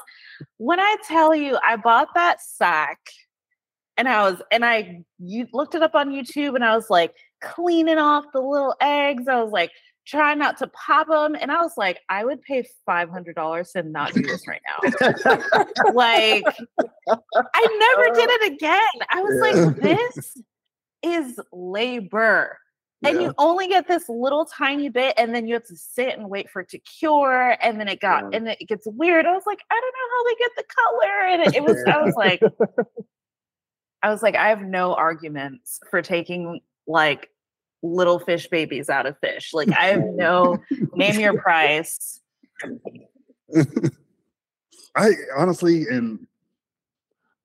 When I tell you, I bought that sack and I was and I you looked it up on YouTube and I was like cleaning off the little eggs. I was like trying not to pop them. And I was like, I would pay five hundred dollars to not do this right now. like I never did it again. I was Yeah. like, this is labor. And Yeah. you only get this little tiny bit, and then you have to sit and wait for it to cure. And then it got, Yeah. and it gets weird. I was like, I don't know how they get the color. And it, it was, I was like, I was like, I have no arguments for taking like little fish babies out of fish. Like, I have no name your price. I honestly, and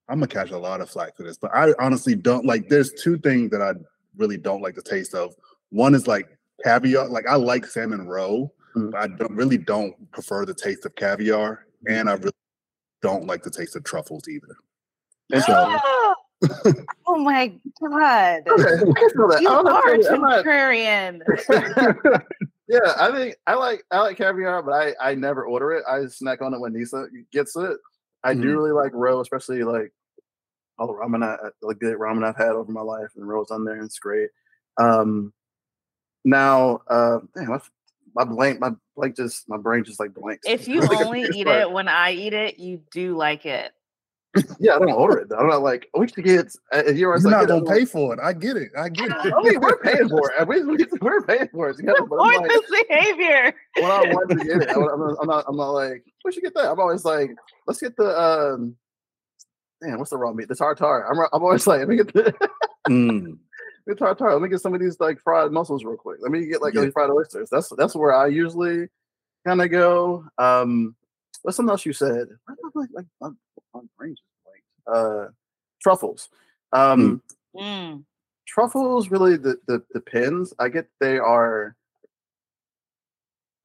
I'm gonna catch a lot of flack for this, but I honestly don't like. There's two things that I really don't like the taste of. One is like caviar. Like I like salmon roe, Mm. but I don't really don't prefer the taste of caviar, and I really don't like the taste of truffles either. So oh my god. Okay, I can feel that. You I'm are saying- I'm contrarian. yeah, I think I like I like caviar, but I I never order it. I snack on it when Nisa gets it. I do Mhm. really like roe, especially like all the ramen I the good ramen I've had over my life, and roe's on there, and it's great. Um, now, uh, damn, my, my blank, my blank just my brain just like blanks. if you Like, only eat like- it when I eat it, you do like it. yeah, I don't order it. Though. I'm not like we should get. uh, If you're you're like, not gonna pay for it. I get it. I get it. I mean, we're paying for it. We, we, we're paying for it together. But I'm like, this behavior. when I want to get it, I, am not, I'm not. I'm not like we should get that. I'm always like, let's get the um, damn, what's the raw meat? The tartar. I'm. I'm always like, let me get the, Mm. The tartar. Let me get some of these like fried mussels real quick. Let me get like Yeah. these fried oysters. That's that's where I usually kind of go. Um, what's something else you said? Why Like, like my, my brain just. Uh, truffles. Um, Mm. truffles really the, the depends. I get they are.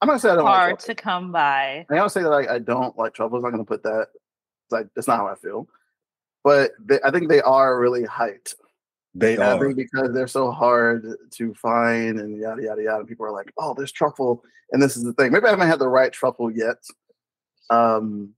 I'm gonna say I don't like Hard truffles. to come by. I don't say that I, I don't like truffles. I'm not going to put that. It's like that's not how I feel. But they, I think they are really hyped. They I are. think because they're so hard to find and yada yada yada. And people are like, "Oh, there's truffle," and this is the thing. Maybe I haven't had the right truffle yet, um,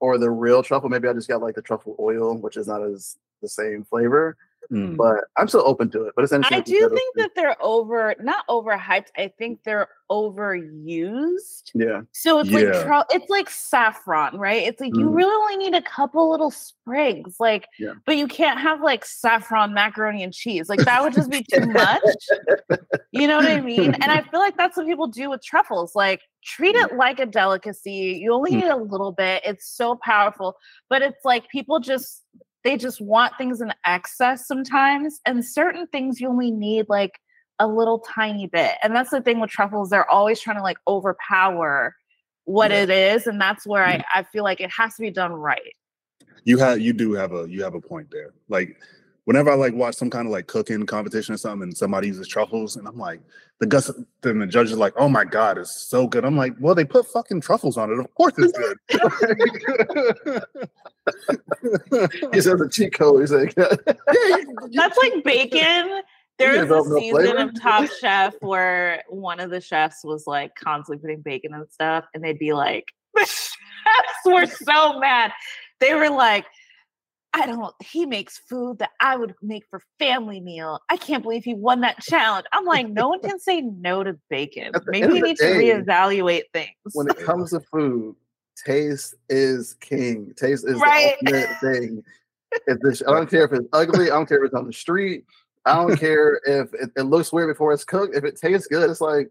or the real truffle. Maybe I just got like the truffle oil, which is not as the same flavor. Mm. But I'm still open to it. But it's interesting. I do think that they're over, not overhyped. I think they're overused. yeah, So it's Yeah. like it's like saffron, right? It's like you Mhm. really only need a couple little sprigs, like, Yeah. but you can't have like saffron macaroni and cheese. Like that would just be too much. You know what I mean? And I feel like that's what people do with truffles. Like treat it like a delicacy. You only Mm. need a little bit. It's so powerful, but it's like people just they just want things in excess sometimes, and certain things you only need like a little tiny bit. And that's the thing with truffles; they're always trying to like overpower what Yeah. it is, and that's where I, mm. I feel like it has to be done right. you have you do have a you have a point there. Like whenever I like watch some kind of like cooking competition or something and somebody uses truffles and I'm like the guts then the judge is like, oh my god, it's so good. I'm like, well, they put fucking truffles on it. Of course it's good. he says a cheat code. He's like, That's like bacon. There was a season flavor? of Top Chef where one of the chefs was like constantly putting bacon and stuff, and they'd be like, the chefs were so mad. They were like, I don't, he makes food that I would make for family meal. I can't believe he won that challenge. I'm like, no one can say no to bacon. Maybe we need day, to reevaluate things. when it comes to food, taste is king. Taste is Right. the ultimate thing. if this, I don't care if it's ugly. I don't care if it's on the street. I don't care if it, it looks weird before it's cooked. If it tastes good, it's like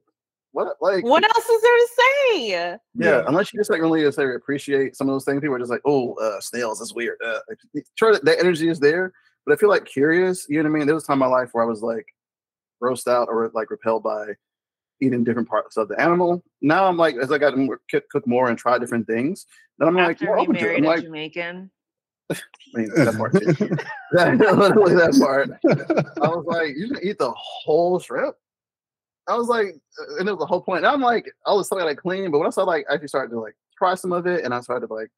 what? Like What else is there to say? Yeah, Yeah. unless you just like really just like appreciate some of those things. People are just like, oh, uh, snails is weird. Uh, like, sure, that energy is there, but I feel like curious. You know what I mean? There was a time in my life where I was like grossed out or like repelled by eating different parts of the animal. Now I'm like, as I got to more, cook cook more and try different things, then I'm like, After more he open to it. married I'm a like, Jamaican. I mean, that part, too. that, literally that part. I was like, you can eat the whole shrimp. I was like, uh, and it was the whole point. And I'm like, I was started like clean, but when I started like I actually started to like try some of it, and I started to like,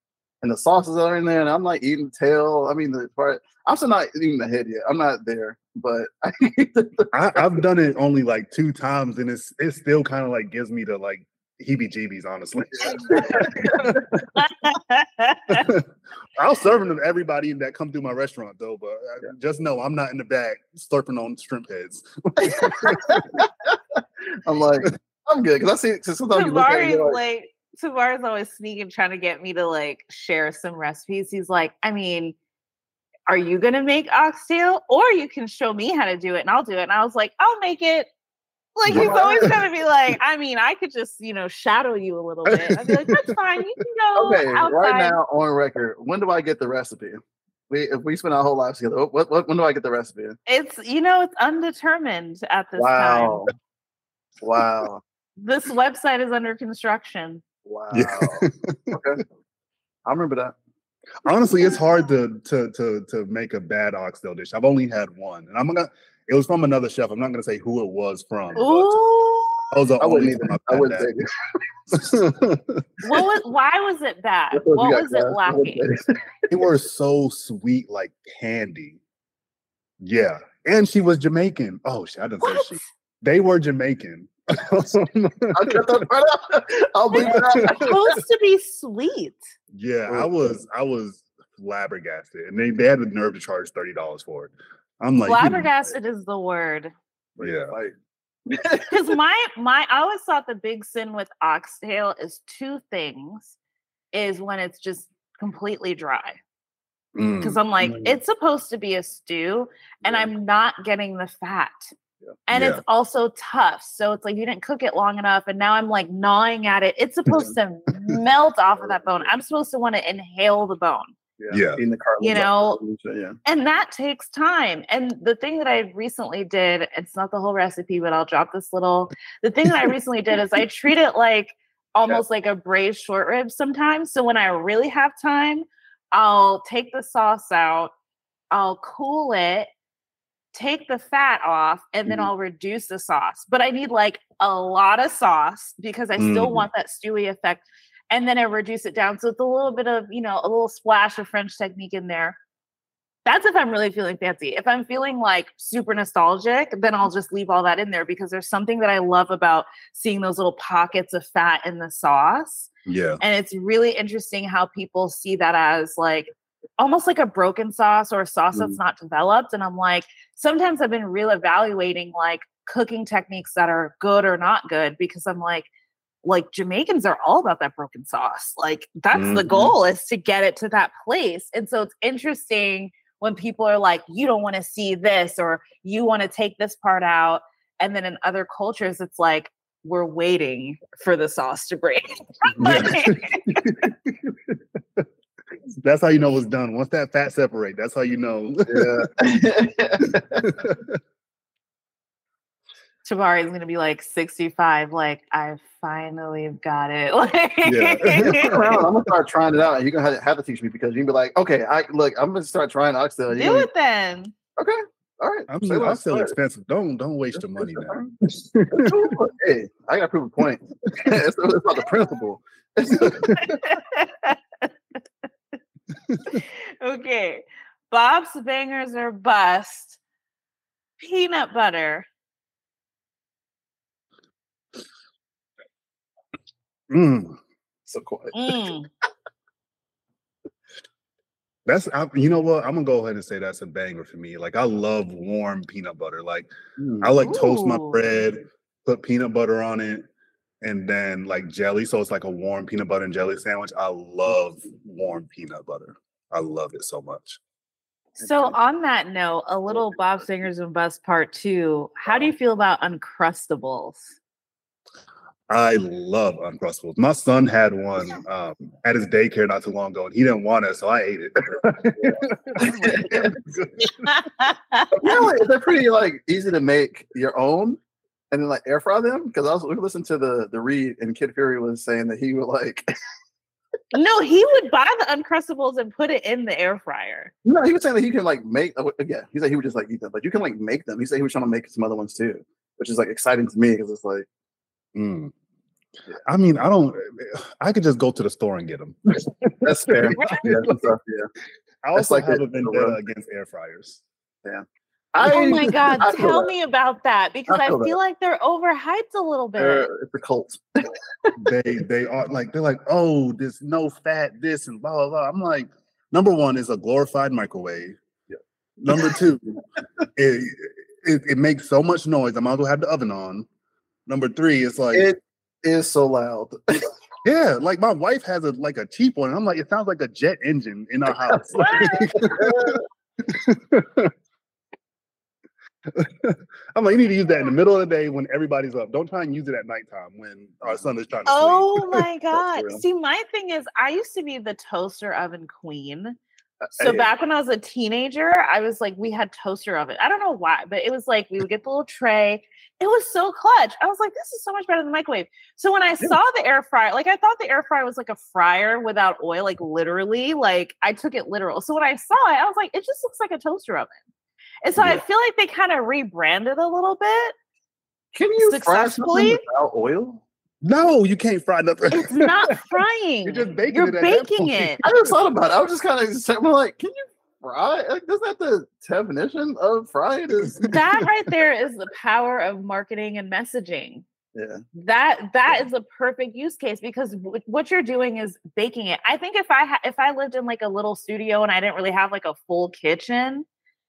and the sauces are in there, and I'm like eating the tail. I mean, the part. I'm still not eating the head yet. I'm not there, but I, I, I've done it only like two times, and it's it still kind of like gives me the like heebie-jeebies, honestly. I'll serve them to everybody that come through my restaurant, though. But uh, just know I'm not in the back slurping on shrimp heads. I'm like, I'm good because I see. Cause sometimes you look at it, you're like, like, Tabari's always sneaking, trying to get me to like share some recipes. He's like, I mean, are you gonna make oxtail, or you can show me how to do it, and I'll do it. And I was like, I'll make it. Like he's always gonna be like, I mean, I could just you know shadow you a little bit. I'd be like, that's fine. You can go okay, outside. right now on record, when do I get the recipe? We if we spend our whole lives together, what, what when do I get the recipe? It's you know it's undetermined at this Wow, time. wow, This website is under construction. wow. Yeah. okay, I remember that. Honestly, it's hard to to to to make a bad oxtail dish. I've only had one, and I'm gonna. It was from another chef. I'm not gonna say who it was from. but Ooh. that was the I wouldn't only either. I I've wouldn't had take it. that. What was? Why was it bad? That's what What was it guys. I wouldn't lacking? it. they were so sweet, like candy. Yeah, and she was Jamaican. Oh, shit, I didn't say she. They were Jamaican. I cut that part out. I'll leave it It's out. supposed to be sweet. yeah, I mm. was, I was flabbergasted, and they, they had the nerve to charge thirty dollars for it. I'm like, you know, Flabbergasted is the word. Yeah. Like, Because my my I always thought the big sin with oxtail is two things. Is when it's just completely dry. mm, Because I'm like, Mm. it's supposed to be a stew, and Yeah. I'm not getting the fat. Yeah. And Yeah. it's also tough. So it's like you didn't cook it long enough, and now I'm like gnawing at it. It's supposed to melt off of that bone. I'm supposed to want to inhale the bone. Yeah. eating the cartilage You know, the- yeah. and that takes time and the thing that i recently did it's not the whole recipe but i'll drop this little the thing that i recently did is i treat it like almost like a braised short rib sometimes so when i really have time i'll take the sauce out i'll cool it take the fat off and then Mhm. i'll reduce the sauce but i need like a lot of sauce because i still Mhm. want that stewy effect and then i reduce it down so it's a little bit of you know a little splash of french technique in there that's if I'm really feeling fancy. If I'm feeling like super nostalgic, then I'll just leave all that in there because there's something that I love about seeing those little pockets of fat in the sauce. Yeah. And it's really interesting how people see that as like almost like a broken sauce or a sauce that's mm-hmm. not developed. And I'm like, sometimes I've been real evaluating like cooking techniques that are good or not good because I'm like, like Jamaicans are all about that broken sauce. Like that's the Mhm. goal is to get it to that place. And so it's interesting when people are like, you don't want to see this or you want to take this part out. And then in other cultures, it's like, we're waiting for the sauce to break. That's how you know it's done. Once that fat separate, that's how you know. Yeah. Tabari is gonna be like 65, like I finally got it. Like Stick around. I'm gonna start trying it out, you're gonna have, have to teach me because you can be like, okay, I look, I'm gonna start trying oxtail. You're do gonna- it then. Okay, all right. I'm, Say I'm still expensive. Don't don't waste your money now. hey, I gotta prove a point. it's, it's about the principle. okay. Bops bangers are bust. Peanut butter. Mm, so quiet. Mm. that's I, you know what? I'm gonna go ahead and say that's a banger for me. Like I love warm peanut butter. Like I like toast my bread, put peanut butter on it, and then like jelly. So it's like a warm peanut butter and jelly sandwich. I love warm peanut butter. I love it so much. So on that note, a little Bops Bangers and Bus part two. How do you feel about Uncrustables? I love Uncrustables. My son had one um, at his daycare not too long ago, and he didn't want it, so I ate it. Really, they're pretty like easy to make your own and then like air fry them. Because I was we listened to the the read and Kid Fury was saying that he would like no, he would buy the Uncrustables and put it in the air fryer. no, he was saying that he can like make uh, yeah, he said he would just like eat them, but you can like make them. He said he was trying to make some other ones too, which is like exciting to me because it's like Mm. I mean, I don't. I could just go to the store and get them. that's fair. yeah, that's tough, yeah. I also like have the- a vendetta rub. against air fryers. Yeah. oh my god, I tell that. me about that because I I feel feel, like they're overhyped a little bit. They're- it's a cult. they they are like they're like oh there's no fat this and blah blah blah. I'm like number one is a glorified microwave. Yeah. Number two, it, it it makes so much noise. I might as well have the oven on. Number three, it's like It is so loud. yeah, like my wife has a like a cheap one. And I'm like it sounds like a jet engine in our house. I'm like, you need to use that in the middle of the day when everybody's up. Don't try and use it at nighttime when our son is trying to sleep. Oh my god. See, my thing is I used to be the toaster oven queen. So Uh, Hey, back when I was a teenager, I was like, we had toaster oven. I don't know why, but it was like we would get the little tray. It was so clutch. I was like, this is so much better than the microwave. So when I saw the air fryer, like I thought the air fryer was like a fryer without oil, like literally, like I took it literal. So when I saw it, I was like, it just looks like a toaster oven. And so I feel like they kind of rebranded a little bit. Can you fry something without oil? No, you can't fry nothing. It's not frying. You're just baking You're it at that baking it. I just thought about it. I was just kind of like, can you fry? Like, isn't that the definition of fried? Is that right there is the power of marketing and messaging. yeah. That that is a perfect use case because w- what you're doing is baking it. I think if I ha- if I lived in like a little studio and I didn't really have like a full kitchen,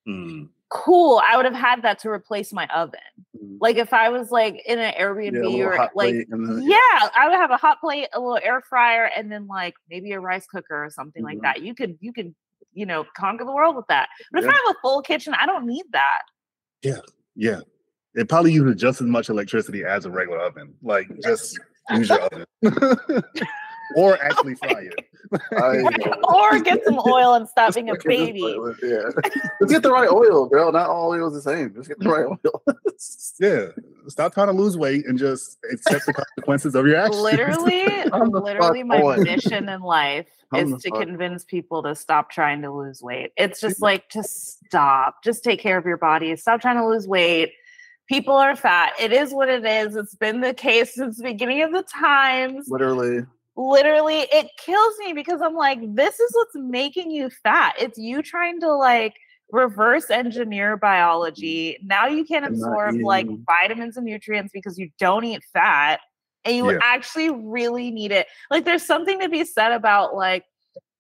Mm. Cool, I would have had that to replace my oven. Mhm. Like if I was like in an Airbnb little or like then- yeah, I would have a hot plate, a little air fryer, and then like maybe a rice cooker or something like Mhm. that. You could you could you know conquer the world with that. But if I have a full kitchen, I don't need that. Yeah, yeah. It probably uses just as much electricity as a regular oven. Like just use your oven. or actually oh fry it. Or get some oil and stop being a Look at this baby. toilet, Yeah. Let's get the right oil, girl. Not all oil is the same. Just get the right oil. Yeah. Stop trying to lose weight and just accept the consequences of your actions. Literally, literally, my point. mission in life On the is to fuck. convince people to stop trying to lose weight. It's just like just stop. Just take care of your body. Stop trying to lose weight. People are fat. It is what it is. It's been the case since the beginning of the times. Literally. Literally it kills me because i'm like this is what's making you fat. It's you trying to like reverse engineer biology. Mm. Now you can And not absorb like vitamins and nutrients because you don't eat fat and you Yeah. actually really need it. Like there's something to be said about like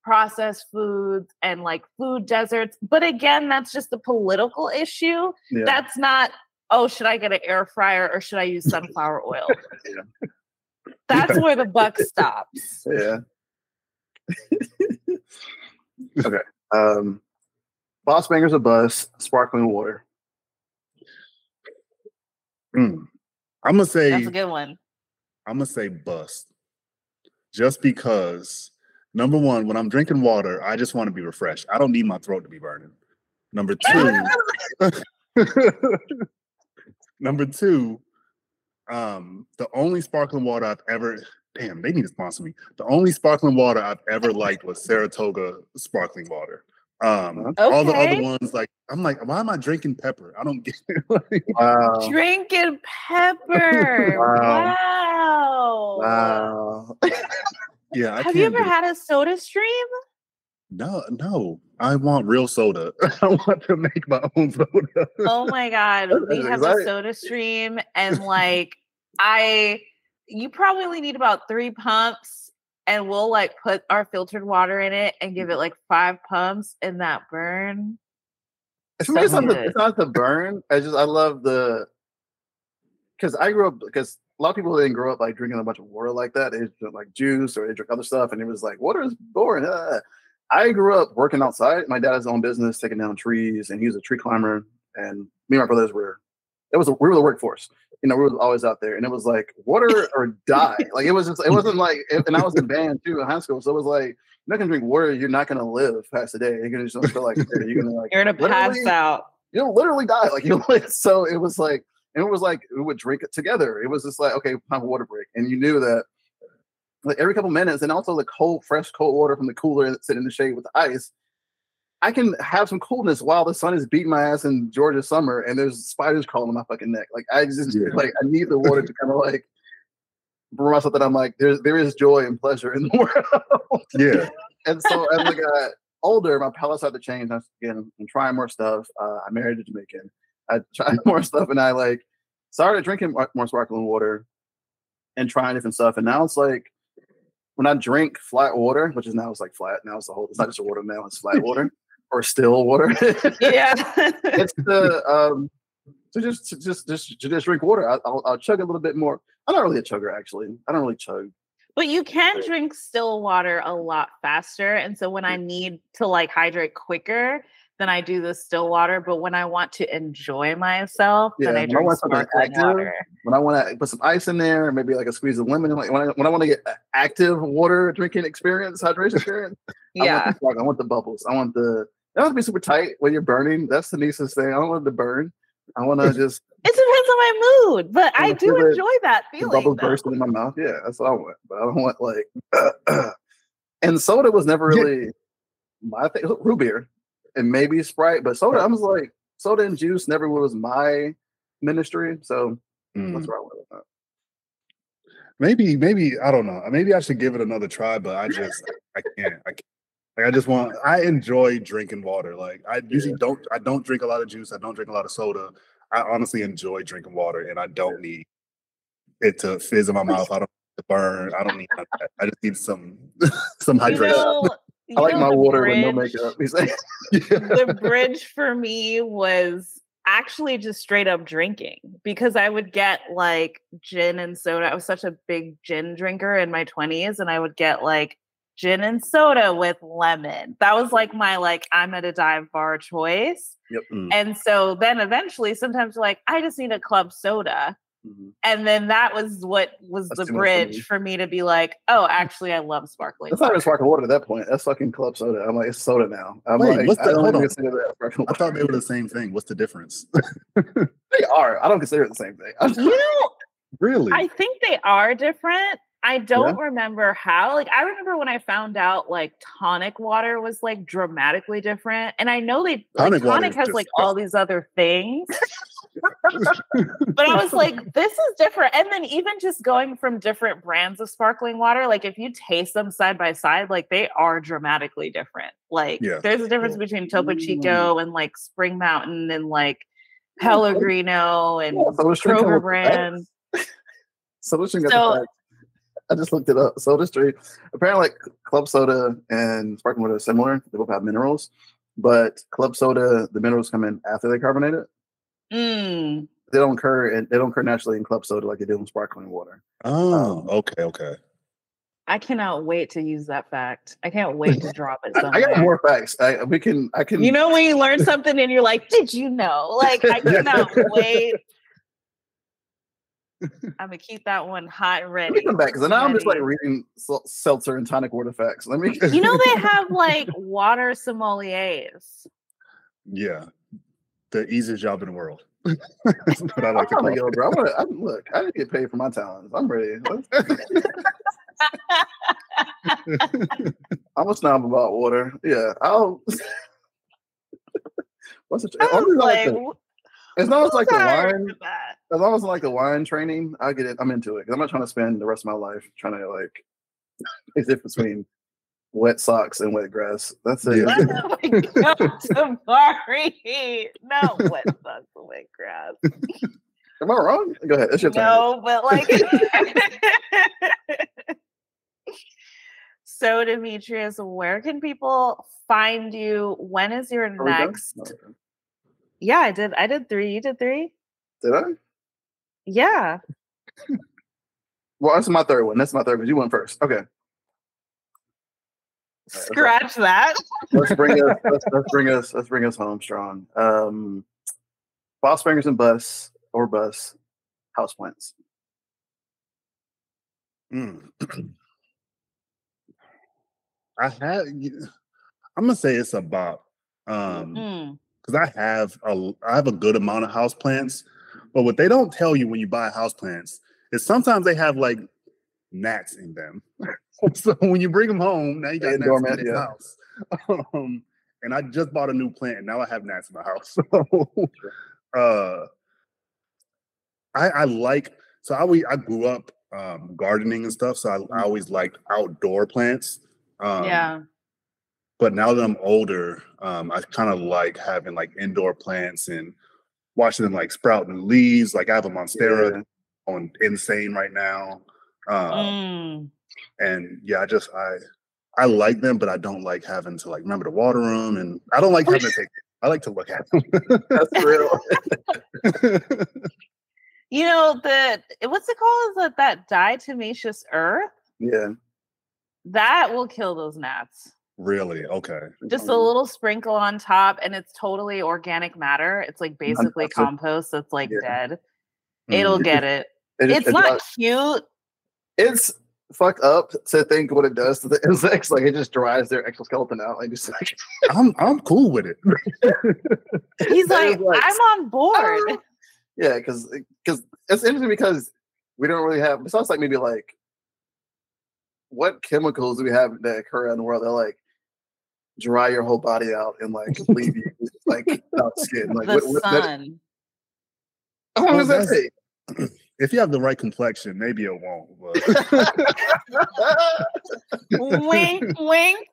processed foods and like food deserts but again that's just a political issue. Yeah. that's not oh should i get an air fryer or should i use sunflower oil? Yeah. That's where the buck stops yeah. okay. Um, Bops Bangers a bus, sparkling water. Mm. I'm gonna say that's a good one I'm gonna say bust. Just because number one, when I'm drinking water, I just want to be refreshed. I don't need my throat to be burning. Number two, number two, um, the only sparkling water I've ever damn, they need to sponsor me. The only sparkling water I've ever liked was Saratoga sparkling water. Um, all the other ones, like I'm like, why am I drinking pepper? I don't get it. Like, Wow. Drinking pepper. Wow. wow. Wow. yeah, I Have you ever do- had a soda stream? No, no. I want real soda. I want to make my own soda. Oh my god. We That's have a soda stream and like I you probably need about three pumps and we'll like put our filtered water in it and give it like five pumps and that burn. For me, it's not, the, it's not the burn. I just I love the because I grew up because a lot of people didn't grow up like drinking a bunch of water like that. They drink like juice or they drink other stuff, and it was like water is boring. Uh. I grew up working outside. My dad has his own business, taking down trees, and he was a tree climber. And me and my brothers were, it was a, we were the workforce. You know, we were always out there, and it was like water or die. Like it was just, it wasn't like, and I was in band too in high school, so it was like you're not gonna drink water, you're not gonna live past the day. You're gonna just feel like you're gonna like You're gonna pass out. you'll literally die. Like you like so it was like and it was like we would drink it together. It was just like okay, time for water break. And you knew that every couple minutes, and also the cold, fresh cold water from the cooler that's sitting in the shade with the ice. I can have some coolness while the sun is beating my ass in Georgia summer and there's spiders crawling on my fucking neck. Like I just Yeah. like I need the water to kind of like remind myself that I'm like there's there is joy and pleasure in the world. Yeah. and so as I got older, my palate started to change. I was, again, I'm trying more stuff. Uh, I married a Jamaican. I tried more stuff, and I like started drinking more, more sparkling water and trying different stuff. And now it's like when I drink flat water, which is now it's like flat. Now it's the whole. It's not just water now. It's flat water or still water. Yeah. it's the um to just to just just to just drink water. I, I'll, I'll chug a little bit more. I'm not really a chugger actually. I don't really chug. But you can drink still water a lot faster. And so when I need to like hydrate quicker, then I do the still water. But when I want to enjoy myself, then Yeah, I when I drink want sparkling active, water. when I want to put some ice in there, and maybe like a squeeze of lemon. Like when I, when I want to get active water drinking experience, hydration experience. I want, Yeah. the, I want the bubbles. I want the. It doesn't have to be super tight when you're burning. That's the nicest thing. I don't want it to burn. I want to just It depends on my mood, but I do feel it- enjoy that feeling. bubbles though. bursting in my mouth. Yeah, that's what I want. But I don't want like. and soda was never Yeah. really my thing. Root beer and maybe Sprite, but soda. I was like soda and juice never was my ministry. So Mm. that's where I went with that. Maybe, maybe I don't know. Maybe I should give it another try, but I just I can't. I can't. Like I just want. I enjoy drinking water. Like I usually don't. I don't drink a lot of juice. I don't drink a lot of soda. I honestly enjoy drinking water, and I don't need it to fizz in my mouth. I don't need to burn. I don't need. that. I just need some some You hydration. know, I like my water with no bridge- makeup. He's like, the bridge for me was actually just straight up drinking because I would get like gin and soda. I was such a big gin drinker in my 20s and I would get like gin and soda with lemon. That was like my like I'm at a dive bar choice. Yep. Mm. And so then eventually sometimes like I just need a club soda. Mhm. And then that was what was That's the too much for bridge me. for me to be like, oh, actually I love sparkling. That's not even water. sparkling water at that point. That's fucking club soda. I'm like, it's soda now. I'm Wait, like, what's I the- don't hold on. that sparkling I thought they were the same thing. What's the difference? They are. I don't consider it the same thing. You know, really? I think they are different. I don't remember how. Like I remember when I found out like tonic water was like dramatically different. And I know they like Tonic water tonic is has like all these other things. But I was like, this is different. And then even just going from different brands of sparkling water, like if you taste them side by side, like they are dramatically different. Like Yeah. there's a difference between Topo Chico mm. and like Spring Mountain and like Pellegrino and Yeah, Soda Stream Kroger with brand. Stream got So- the. I just looked it up. Soda Stream. Apparently, like club soda and sparkling water are similar. They both have minerals, but club soda, the minerals come in after they carbonate it. Mm. They don't occur and they don't occur naturally in club soda like they do in sparkling water. oh, okay, okay. I cannot wait to use that fact. I can't wait to drop it I, I got more facts. I, we can. I can. You know when you learn something and you're like, "Did you know?" Like I cannot wait. I'm gonna keep that one hot and ready. Let me ready. come back because now I'm just like reading seltzer and tonic water facts. Let me. You know they have like water sommeliers. Yeah, the easiest job in the world. That's what I I'm like to trying call it. bro. I wanna, I, look, I didn't get paid for my talents. I'm ready. I'm a snob about water. Yeah, I'll. What's the? I as long as like like, the- as long as like the wine, as long as like the wine training, I get it. I'm into it. 'Cause I'm not trying to spend the rest of my life trying to like. It's difference between wet socks and wet grass. That's it. Yeah. Oh my god, Tamari. No, wet sucks and wet grass. Am I wrong? Go ahead. It's your turn. No, but like. so, Demetrius, where can people find you? When is your oh, Are next? Okay. Yeah, I did. I did three. You did three. Did I? Yeah. Well, that's my third one. That's my third one. you went first. Okay. Scratch that. let's bring us let's, let's bring us let's bring us home strong. Um Bops Bangers and Bus or Bus Houseplants. Mm. I have. I'm gonna say it's a bop. Um, Mm. because I have a I have a good amount of house plants, but what they don't tell you when you buy house plants is sometimes they have like gnats in them. so when you bring them home, now you got Indoor gnats in gnat, the yeah. house. Um, and I just bought a new plant, and now I have gnats in the house. So, uh, I I like so I always I grew up um, gardening and stuff, so I, I always liked outdoor plants. Um, yeah. but now that I'm older, um, I kind of like having like indoor plants and watching them like sprout new leaves. Like I have a monstera on insane right now, um, Mm. And yeah, I just I I mm. like them, but I don't like having to like remember to water them, and I don't like having to take. I like to look at them. That's real. You know the eh, what's it called? Is that that diatomaceous earth yeah. that will kill those gnats? really? Okay. Just a um, little sprinkle on top, and it's totally organic matter. It's like mm, basically toxic. compost that's like Yeah. dead. Mm. It'll get it. It- It's it not cute. it's fucked up to think what it does to the insects. Like it just dries their exoskeleton out. Like just like I'm I'm cool with it. He's like, like- I'm on board. yeah, because because it's interesting because we don't really have besides like maybe like what chemicals do we have that occur in the world that like dry your whole body out and like leave you like without skin. Like the what, what, that, sun. how long does that Well, take? If you have the right complexion, maybe it won't. But wink, wink.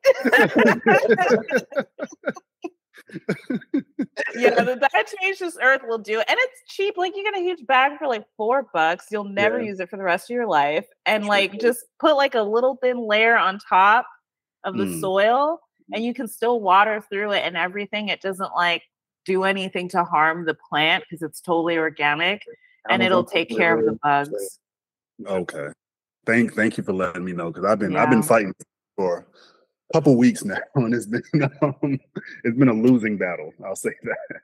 yeah, the diatomaceous earth will do it. And it's cheap. Like you get a huge bag for like four bucks. You'll never Yeah. use it for the rest of your life. And True. like just put like a little thin layer on top of the Mm. soil and you can still water through it and everything. It doesn't like do anything to harm the plant because it's totally organic and it'll take care of the delivery. bugs. Okay. Thank thank you for letting me know because I've been I've been fighting for a couple weeks now and it's been um, it's been a losing battle. I'll say that.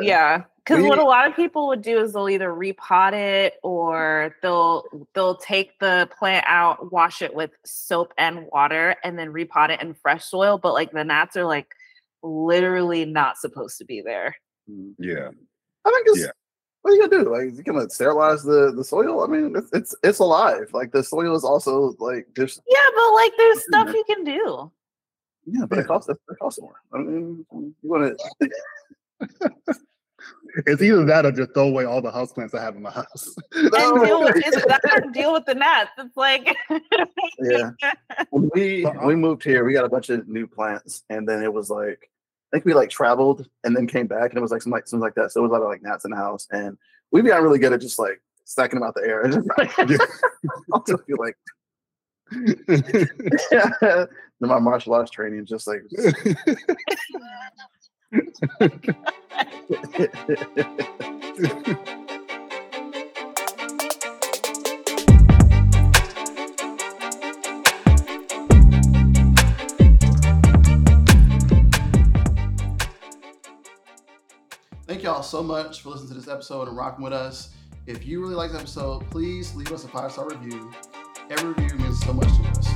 Yeah, because what a lot of people would do is they'll either repot it or they'll they'll take the plant out, wash it with soap and water, and then repot it in fresh soil. But like the gnats are like literally not supposed to be there. Yeah. I think it's Yeah. What are you gonna do? Like you gonna sterilize the the soil? I mean, it's it's, it's alive. Like the soil is also like just Yeah, but like there's stuff you can do. yeah, but it costs it costs more. I mean, you want to It's either that or just throw away all the houseplants I have in my house. And deal with it's that or deal with the gnats. It's like yeah. When we But when we moved here, we got a bunch of new plants, and then it was like I think we like traveled and then came back, and it was like some like something like that. So it was a lot of like gnats in the house, and we got really good at just like stacking them out the air. And just, like, I also feel like yeah, my martial arts training is just like Thank y'all so much for listening to this episode and rocking with us. If you really like this episode, please leave us a five star review. Every review means so much to us.